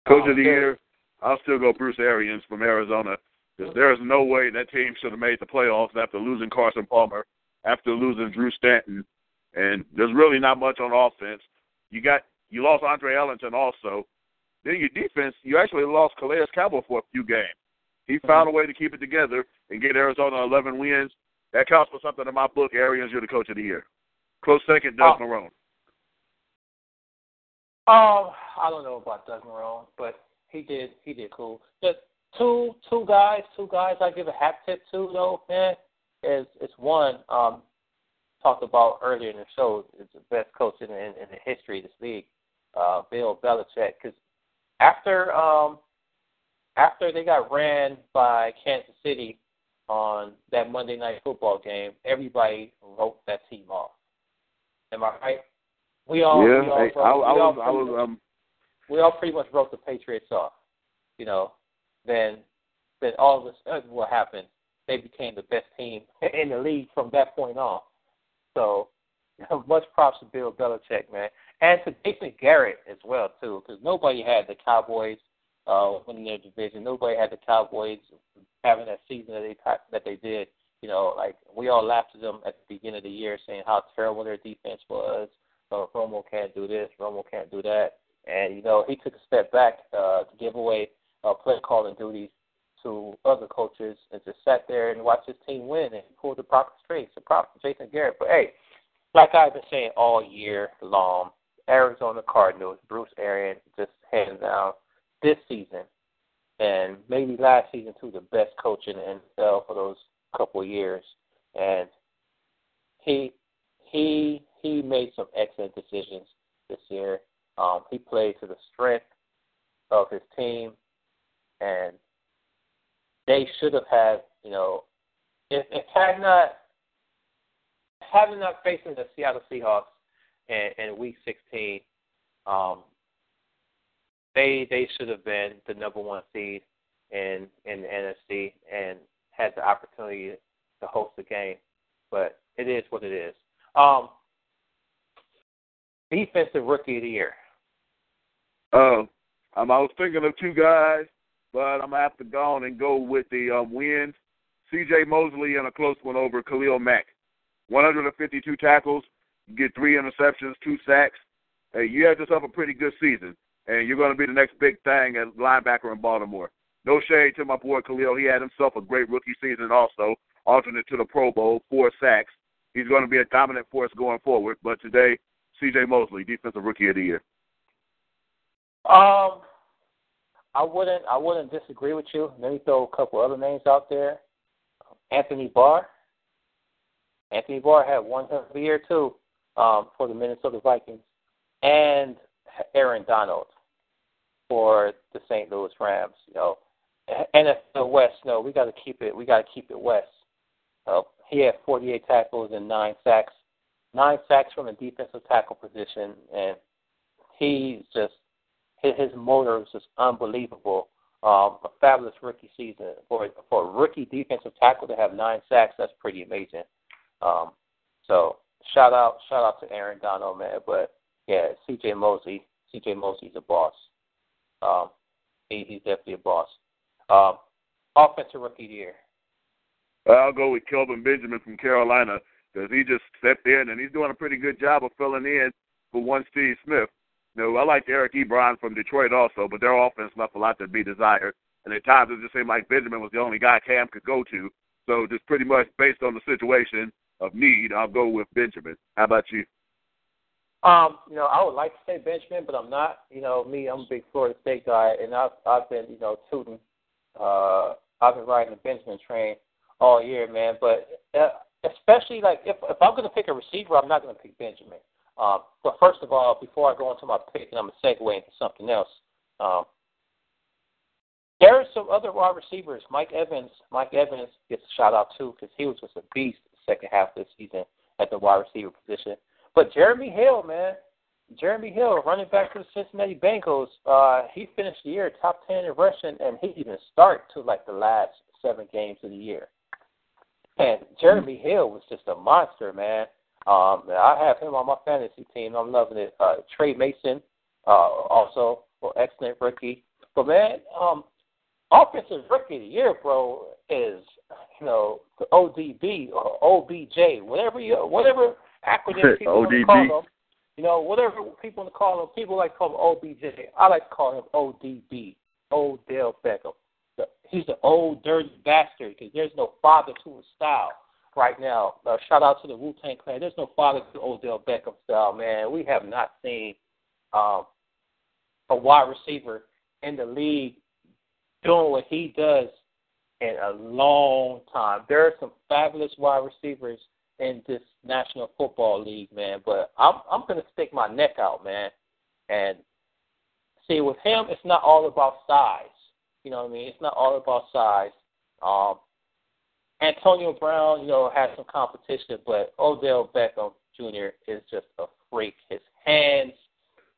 Coach of the um, year. I'll still go Bruce Arians from Arizona because there is no way that team should have made the playoffs after losing Carson Palmer, after losing Drew Stanton, and there's really not much on offense. You got you lost Andre Ellington also. Then your defense, you actually lost Calais Campbell for a few games. He found a way to keep it together and get Arizona 11 wins. That counts for something in my book. Arians, you're the coach of the year. Close second, Doug oh. Marrone. Um, I don't know about Doug Marrone, but he did he did cool. Just two two guys, two guys I give a hat tip to though, man. Is it's one um talked about earlier in the show is the best coach in, in, in the history of this league, uh, Bill Belichick. Because after um after they got ran by Kansas City on that Monday night football game, everybody wrote that team off. Am I right? We all, yeah, we all, wrote, I, I, all was, I was, um, we all pretty much wrote the Patriots off. You know, then then all of a sudden what happened? They became the best team in the league from that point on. So much props to Bill Belichick, man, and to Jason Garrett as well too, because nobody had the Cowboys uh, winning their division. Nobody had the Cowboys having that season that they that they did. You know, like we all laughed at them at the beginning of the year, saying how terrible their defense was. Uh, Romo can't do this. Romo can't do that. And you know, he took a step back uh, to give away uh, play calling duties to other coaches and just sat there and watched his team win and pulled the proper strings. So props to Jason Garrett. But hey, like I've been saying all year long, Arizona Cardinals, Bruce Arians, just hands down this season and maybe last season too, the best coach in the NFL for those couple of years. And he he he made some excellent decisions this year. Um, he played to the strength of his team, and they should have had you know if if had not having not facing the Seattle Seahawks in, in Week 16, um, they they should have been the number one seed in in the NFC and had the opportunity to host the game. But it is what it is. Um, defensive rookie of the year. Uh, um, I was thinking of two guys, but I'm gonna have to go on and go with the um, wins. C.J. Mosley and a close one over Khalil Mack. 152 tackles, get three interceptions, two sacks. Hey, you had yourself a pretty good season and you're going to be the next big thing as linebacker in Baltimore. No shade to my boy Khalil. He had himself a great rookie season also, alternate to the Pro Bowl, four sacks. He's going to be a dominant force going forward. But today, C.J. Mosley, Defensive Rookie of the Year. Um, I wouldn't. I wouldn't disagree with you. Let me throw a couple other names out there. Anthony Barr. Anthony Barr had one hell of a year too um, for the Minnesota Vikings, and Aaron Donald for the St. Louis Rams. You know, NFL West. No, we got to keep it. We got to keep it West. Uh, he had 48 tackles and nine sacks, nine sacks from a defensive tackle position, and he's just his, his motor was just unbelievable. Um, a fabulous rookie season for for a rookie defensive tackle to have nine sacks. That's pretty amazing. Um, so shout out shout out to Aaron Donald, man. But yeah, C.J. Mosley, C.J. Mosley's a boss. Um, he, he's definitely a boss. Um, offensive rookie of the year. I'll go with Kelvin Benjamin from Carolina because he just stepped in and he's doing a pretty good job of filling in for one Steve Smith. You know, I like Eric Ebron from Detroit also, but their offense left a lot to be desired. And at times it just seemed like Benjamin was the only guy Cam could go to. So just pretty much based on the situation of need, I'll go with Benjamin. How about you? Um, you know, I would like to say Benjamin, but I'm not. You know, me, I'm a big Florida State guy, and I've I've been, you know, tooting. Uh, I've been riding the Benjamin train all year, man. But uh, especially like if if I'm going to pick a receiver, I'm not going to pick Benjamin. Um, but first of all, before I go into my pick, and I'm going to segue into something else. Um, there are some other wide receivers. Mike Evans. Mike Evans gets a shout out too because he was just a beast second half of the season at the wide receiver position. But Jeremy Hill, man, Jeremy Hill, running back for the Cincinnati Bengals, uh, he finished the year top ten in rushing, and he didn't start to like the last seven games of the year. And Jeremy Hill was just a monster, man. Um, I have him on my fantasy team. I'm loving it. Uh, Tre Mason, uh, also, well, excellent rookie. But man, um, offensive rookie of the year, bro, is you know the ODB or OBJ, whatever you, whatever acronym people to call them. You know, whatever people call them, people like to call him OBJ. I like to call him ODB, Odell Beckham. He's the old dirty bastard because there's no father to his style right now. Uh, shout out to the Wu Tang Clan. There's no father to Odell Beckham style, man. We have not seen um, a wide receiver in the league doing what he does in a long time. There are some fabulous wide receivers in this National Football League, man. But I'm I'm gonna stick my neck out, man. And see, with him, it's not all about size. You know what I mean? It's not all about size. Um, Antonio Brown, you know, has some competition, but Odell Beckham Jr. is just a freak. His hands,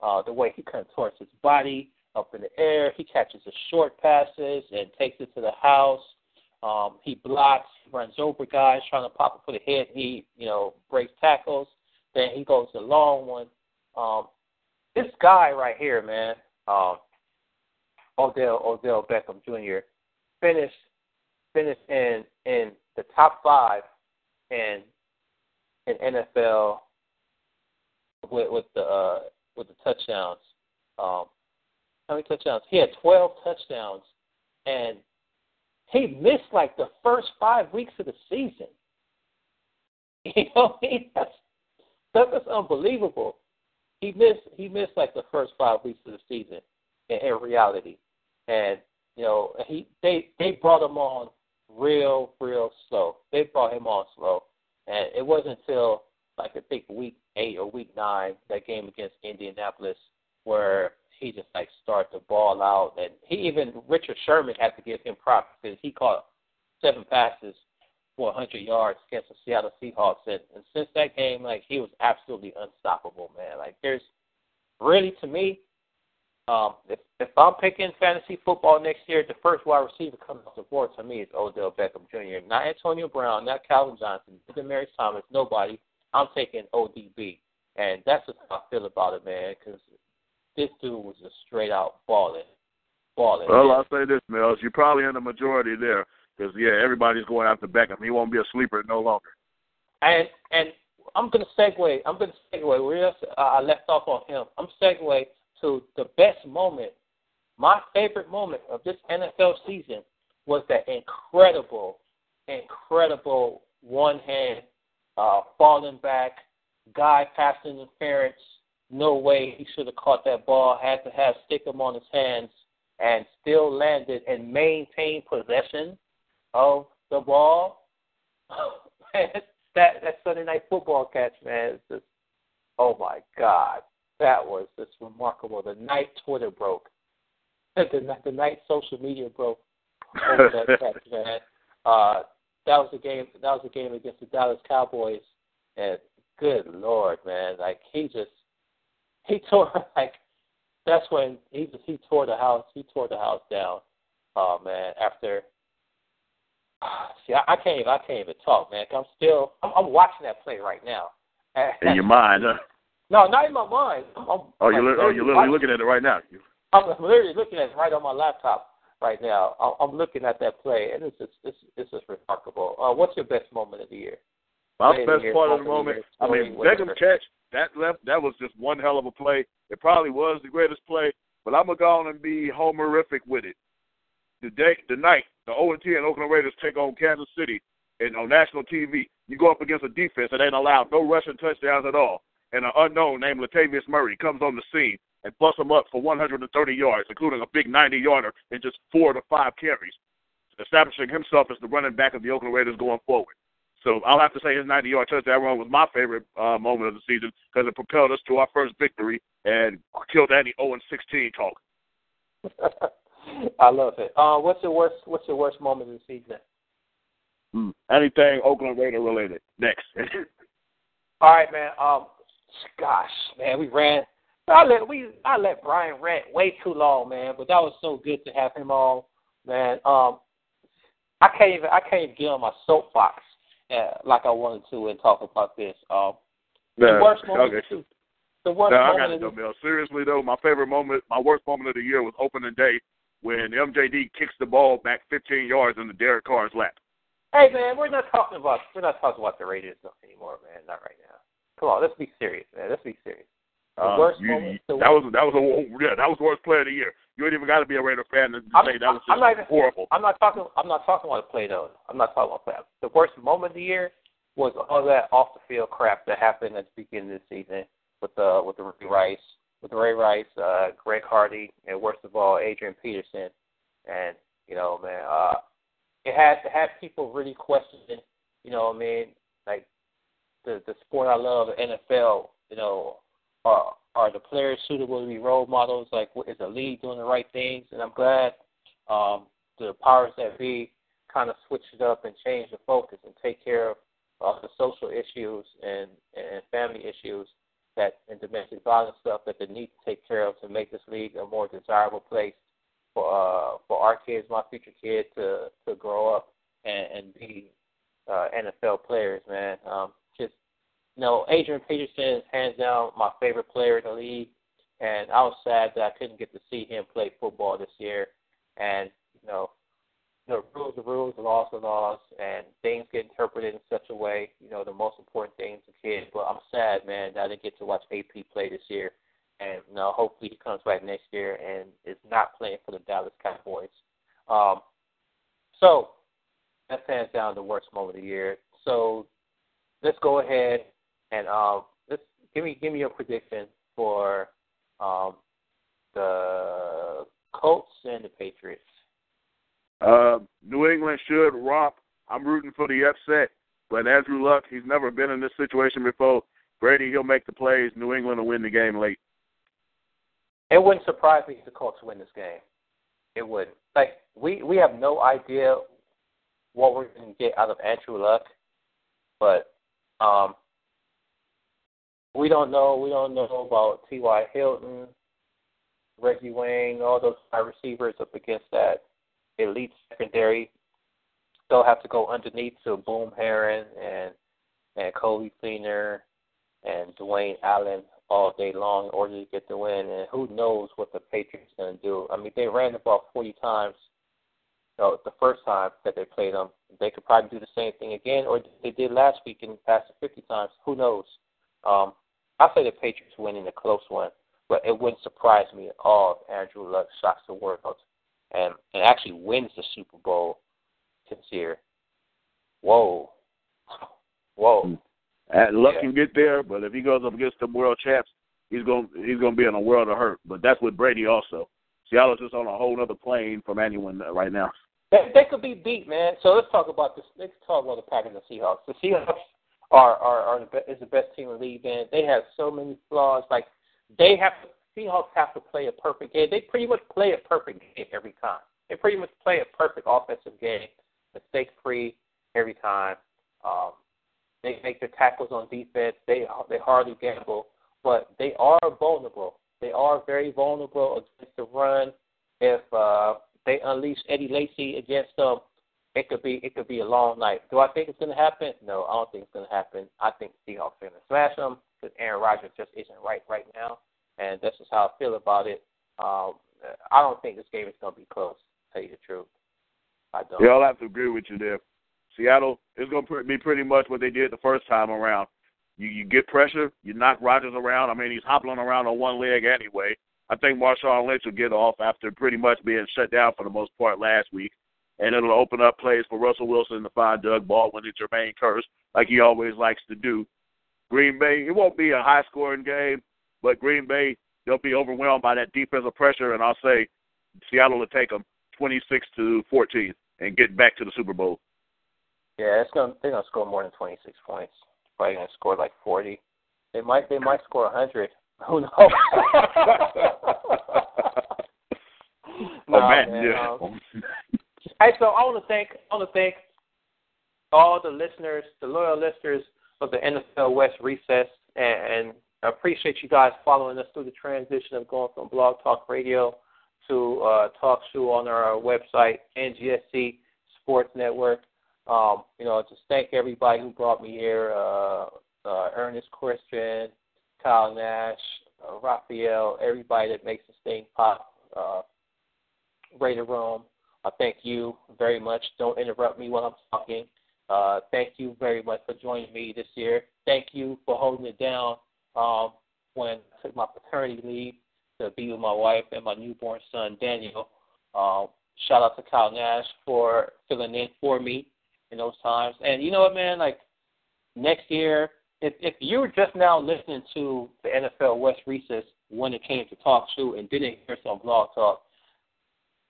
uh, the way he contorts his body up in the air, he catches the short passes and takes it to the house. Um, he blocks, runs over guys trying to pop up for the head. He, you know, breaks tackles. Then he goes the long one. Um, this guy right here, man, um, Odell Odell Beckham Jr. finished finished in in the top five in in NFL with with the uh, with the touchdowns. Um, how many touchdowns? He had twelve touchdowns, and he missed like the first five weeks of the season. You know, he, that's that's unbelievable. He missed he missed like the first five weeks of the season in, in reality, and you know he they they brought him on real real slow. They brought him on slow, and it wasn't until like I think week eight or week nine that game against Indianapolis where he just like started to ball out, and he even Richard Sherman had to give him props because he caught seven passes for 100 yards against the Seattle Seahawks, and, and since that game, like he was absolutely unstoppable, man. Like there's really to me, um, if if I'm picking fantasy football next year, the first wide receiver coming off the board to me is Odell Beckham Jr. Not Antonio Brown, not Calvin Johnson, not Demaryius Thomas, nobody. I'm taking ODB, and that's just how I feel about it, man. Because this dude was just straight out balling, balling. Well, I'll say this, Mills. You're probably in the majority there because yeah, everybody's going after Beckham. He won't be a sleeper no longer. And and I'm gonna segue. I'm gonna segue. Where uh, I left off on him. I'm segue to the best moment. My favorite moment of this NFL season was that incredible, incredible one hand uh, falling back, guy pass interference no way he should have caught that ball. Had to have stick him on his hands and still landed and maintained possession of the ball. man, that that Sunday night football catch, man, is just oh my god, that was just remarkable. The night Twitter broke, the the night social media broke over that catch, man. Uh, that was a game. That was a game against the Dallas Cowboys, and good lord, man, like he just he tore like that's when he he tore the house he tore the house down. Oh man, after see I, I can't even I can't even talk, man. i I'm still I'm, I'm watching that play right now. In your mind, huh? No, not in my mind. I'm, I'm, oh, you're oh, you're literally looking at it right now. I'm literally looking at it right on my laptop right now. I'm looking at that play, and it's just it's, it's just remarkable. Uh, what's your best moment of the year? My best part of the moment I mean, Beckham catch that left that was just one hell of a play. It probably was the greatest play, but I'm gonna go on and be homerific with it. The day, the night, the 0 10 Oakland Raiders take on Kansas City, and on national TV, you go up against a defense that ain't allowed no rushing touchdowns at all, and an unknown named Latavius Murray comes on the scene and busts them up for 130 yards, including a big 90 yarder in just four to five carries, establishing himself as the running back of the Oakland Raiders going forward. So I'll have to say his 90 yard touchdown run was my favorite uh, moment of the season because it propelled us to our first victory and killed any 0 16 talk. I love it. Uh, what's your worst? What's your worst moment of the season? Mm. Anything Oakland Raider related. Next. All right, man. Um, gosh, man, we ran. I let we I let Brian rant way too long, man. But that was so good to have him on, man. Um, I can't even I can't even get on my soapbox uh, like I wanted to and talk about this. Um, the worst moment. okay. Of, the worst No, I got moment. it though, of, Seriously though, my favorite moment, my worst moment of the year was opening day when MJD kicks the ball back 15 yards into Derek Carr's lap. hey, man, we're not talking about we're not talking about the Raiders anymore, man. Not right now. Come on, let's be serious, man. Let's be serious. The Um, worst you- moment. That was that was a yeah that was the worst play of the year. You ain't even got to be a Raider fan to I'm- say that was just not horrible. I'm not talking. I'm not talking about the play though. I'm not talking about play. The worst moment of the year was all that off the field crap that happened at the beginning of the season with the with the Ray Rice, with Ray Rice, uh, Greg Hardy, and worst of all, Adrian Peterson. And you know, man, uh, it had it had people really questioning. You know, what I mean, like the the sport I love, the NFL. You know, are are the players suitable to be role models? Like, is the league doing the right things? And I'm glad um, the powers that be kind of switch it up and change the focus and take care of uh, the social issues and, and family issues that and domestic violence stuff that they need to take care of to make this league a more desirable place for uh, for our kids, my future kids, to to grow up and, and be uh, NFL players, man. Um, you know, Adrian Peterson is hands down my favorite player in the league, and I was sad that I couldn't get to see him play football this year. And you know, the rules are rules, laws are laws, and things get interpreted in such a way. You know, the most important thing is the kid. But I'm sad, man, that I didn't get to watch AP play this year. And you know, hopefully he comes back next year and is not playing for the Dallas Cowboys. Um, so that's hands down the worst moment of the year. So let's go ahead and um, let's give me give me your prediction for um, the Colts and the Patriots. Uh, New England should romp. I'm rooting for the upset, but Andrew Luck, he's never been in this situation before. Brady, he'll make the plays. New England will win the game late. It wouldn't surprise me if the Colts win this game. It wouldn't. Like we we have no idea what we're going to get out of Andrew Luck, but um, we don't know. We don't know about T.Y. Hilton, Reggie Wayne, all those wide receivers up against that elite secondary. They'll have to go underneath to Boom Herron and and Coby Fleener and Dwayne Allen all day long in order to get the win. And who knows what the Patriots going to do? I mean, they ran the ball 40 times you know, the first time that they played them. They could probably do the same thing again, or they did last week and passed it 50 times. Who knows? Um, I say the Patriots win in a close one, but it wouldn't surprise me at all if Andrew Luck shocks the world and and actually wins the Super Bowl this year. Whoa, whoa. And Luck Yeah. can get there, but if he goes up against the world champs, he's going he's going to be in a world of hurt. But that's with Brady also. Seattle's just on a whole other plane from anyone right now. They, they could be beat, man. So let's talk about this. Let's talk about the Packers and Seahawks. The Seahawks are are, are the is the best team in the league, man. They have so many flaws. Like they have to, Seahawks have to play a perfect game. They pretty much play a perfect game every time. They pretty much play a perfect offensive game, mistake free every time. Um, they make their tackles on defense. They they hardly gamble, but they are vulnerable. They are very vulnerable against the run. If uh, they unleash Eddie Lacy against them, it could be it could be a long night. Do I think it's going to happen? No, I don't think it's going to happen. I think Seahawks are going to smash them because Aaron Rodgers just isn't right right now, and that's just how I feel about it. Um, I don't think this game is going to be close. To tell you the truth, I don't. Yeah, I'll have to agree with you there. Seattle is going to be pretty much what they did the first time around. You you get pressure, you knock Rodgers around. I mean, he's hobbling around on one leg anyway. I think Marshawn Lynch will get off after pretty much being shut down for the most part last week. And it'll open up plays for Russell Wilson to find Doug Baldwin and Jermaine Kearse, like he always likes to do. Green Bay, it won't be a high scoring game, but Green Bay, they'll be overwhelmed by that defensive pressure, and I'll say Seattle will take them 26 to 14 and get back to the Super Bowl. Yeah, it's gonna they're gonna score more than 26 points. Probably gonna score like 40. They might they might score 100. Who knows? oh man, man, yeah. Um, hey, so I want to thank I want to thank all the listeners, the loyal listeners of the NFL West Recess, and, and I appreciate you guys following us through the transition of going from Blog Talk Radio to uh, Talk Show on our website, NGSC Sports Network. Um, you know, just thank everybody who brought me here, uh, uh, Ernest Christian, Kyle Nash, uh, Raphael, everybody that makes this thing pop. Uh, Raider Room, I thank you very much. Don't interrupt me while I'm talking. Uh, thank you very much for joining me this year. Thank you for holding it down um, when I took my paternity leave to be with my wife and my newborn son, Daniel. Um, shout out to Kyle Nash for filling in for me in those times. And you know what, man? Like next year, if if you were just now listening to the NFL West Recess when it came to talk show and didn't hear some blog talk,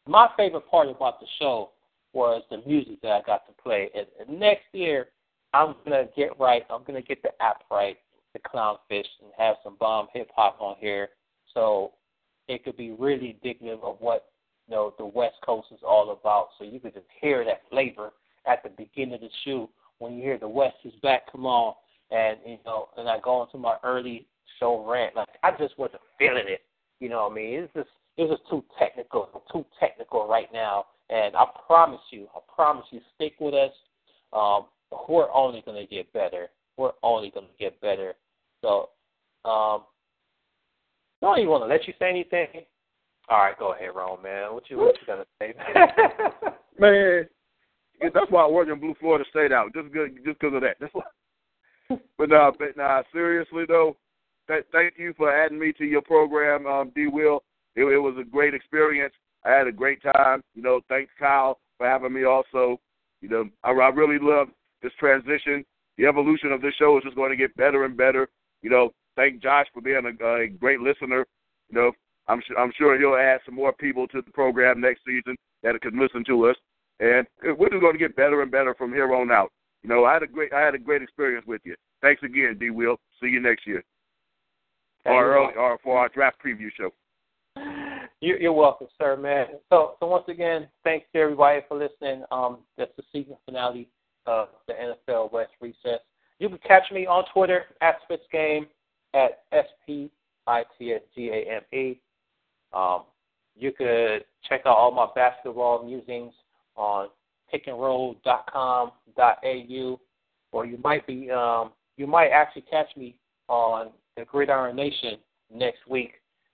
my favorite part about the show was the music that I got to play. And, and next year, I'm gonna get right. I'm gonna get the app right, the Clownfish, and have some bomb hip hop on here, so it could be really indicative of what you know the West Coast is all about. So you could just hear that flavor at the beginning of the show when you hear the West is back. Come on, and you know, and I go into my early show rant. Like I just wasn't feeling it. You know what I mean? It's just it's just too technical, too technical right now. And I promise you, I promise you, stick with us. Um, we're only going to get better. We're only going to get better. So, um, I don't even want to let you say anything. All right, go ahead, Ron, man. What you what you gonna say? man, that's why I work in Blue Florida State out. Just good, just because of that. That's why. but nah, but nah, seriously though, th- thank you for adding me to your program, um, D. Will. It, it was a great experience. I had a great time. You know, thanks Kyle for having me. Also, you know, I, I really love this transition. The evolution of this show is just going to get better and better. You know, thank Josh for being a, a great listener. You know, I'm sure I'm sure he'll add some more people to the program next season that can listen to us, and we're just going to get better and better from here on out. You know, I had a great I had a great experience with you. Thanks again, D. Will. See you next year, or, early, or for our draft preview show. You're welcome, sir, man. So, so once again, thanks to everybody for listening. Um, that's the season finale of the NFL West Recess. You can catch me on Twitter at Spitsgame at S P I T S G A M E. Um, you could check out all my basketball musings on pickandroll.com.au, or you might be um, you might actually catch me on the Gridiron Nation next week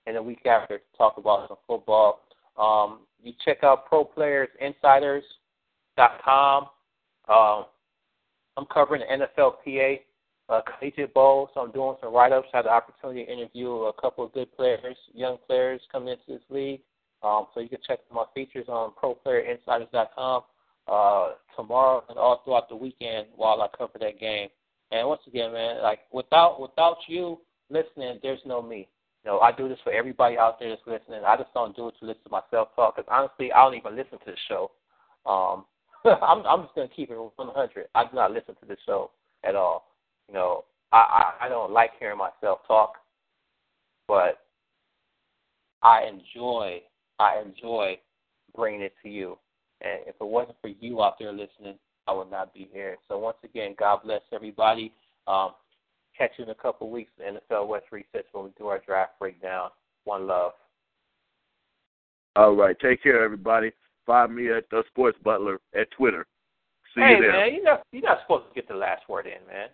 and the week after to talk about some football. Um, you check out ProPlayersInsiders.com. Um, I'm covering the NFLPA uh, Collegiate Bowl, so I'm doing some write-ups. Had the opportunity to interview a couple of good players, young players coming into this league. Um, so you can check my features on ProPlayerInsiders.com uh, tomorrow and all throughout the weekend while I cover that game. And once again, man, like without without you listening, there's no me. You know, I do this for everybody out there that's listening. I just don't do it to listen to myself talk because honestly, I don't even listen to the show. Um, I'm I'm just gonna keep it 100. I do not listen to the show at all. You know, I, I I don't like hearing myself talk, but I enjoy I enjoy bringing it to you. And if it wasn't for you out there listening, I would not be here. So once again, God bless everybody. Um, catch you in a couple of weeks in NFL West Recess when we do our draft breakdown. One love. All right. Take care, everybody. Find me at the Sports Butler at Twitter. See hey, you there. man, you're not, you're not supposed to get the last word in, man.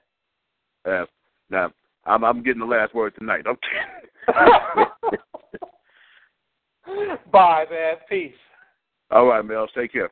Uh, now, I'm, I'm getting the last word tonight. I'm kidding. Bye, man. Peace. All right, Mel. Take care.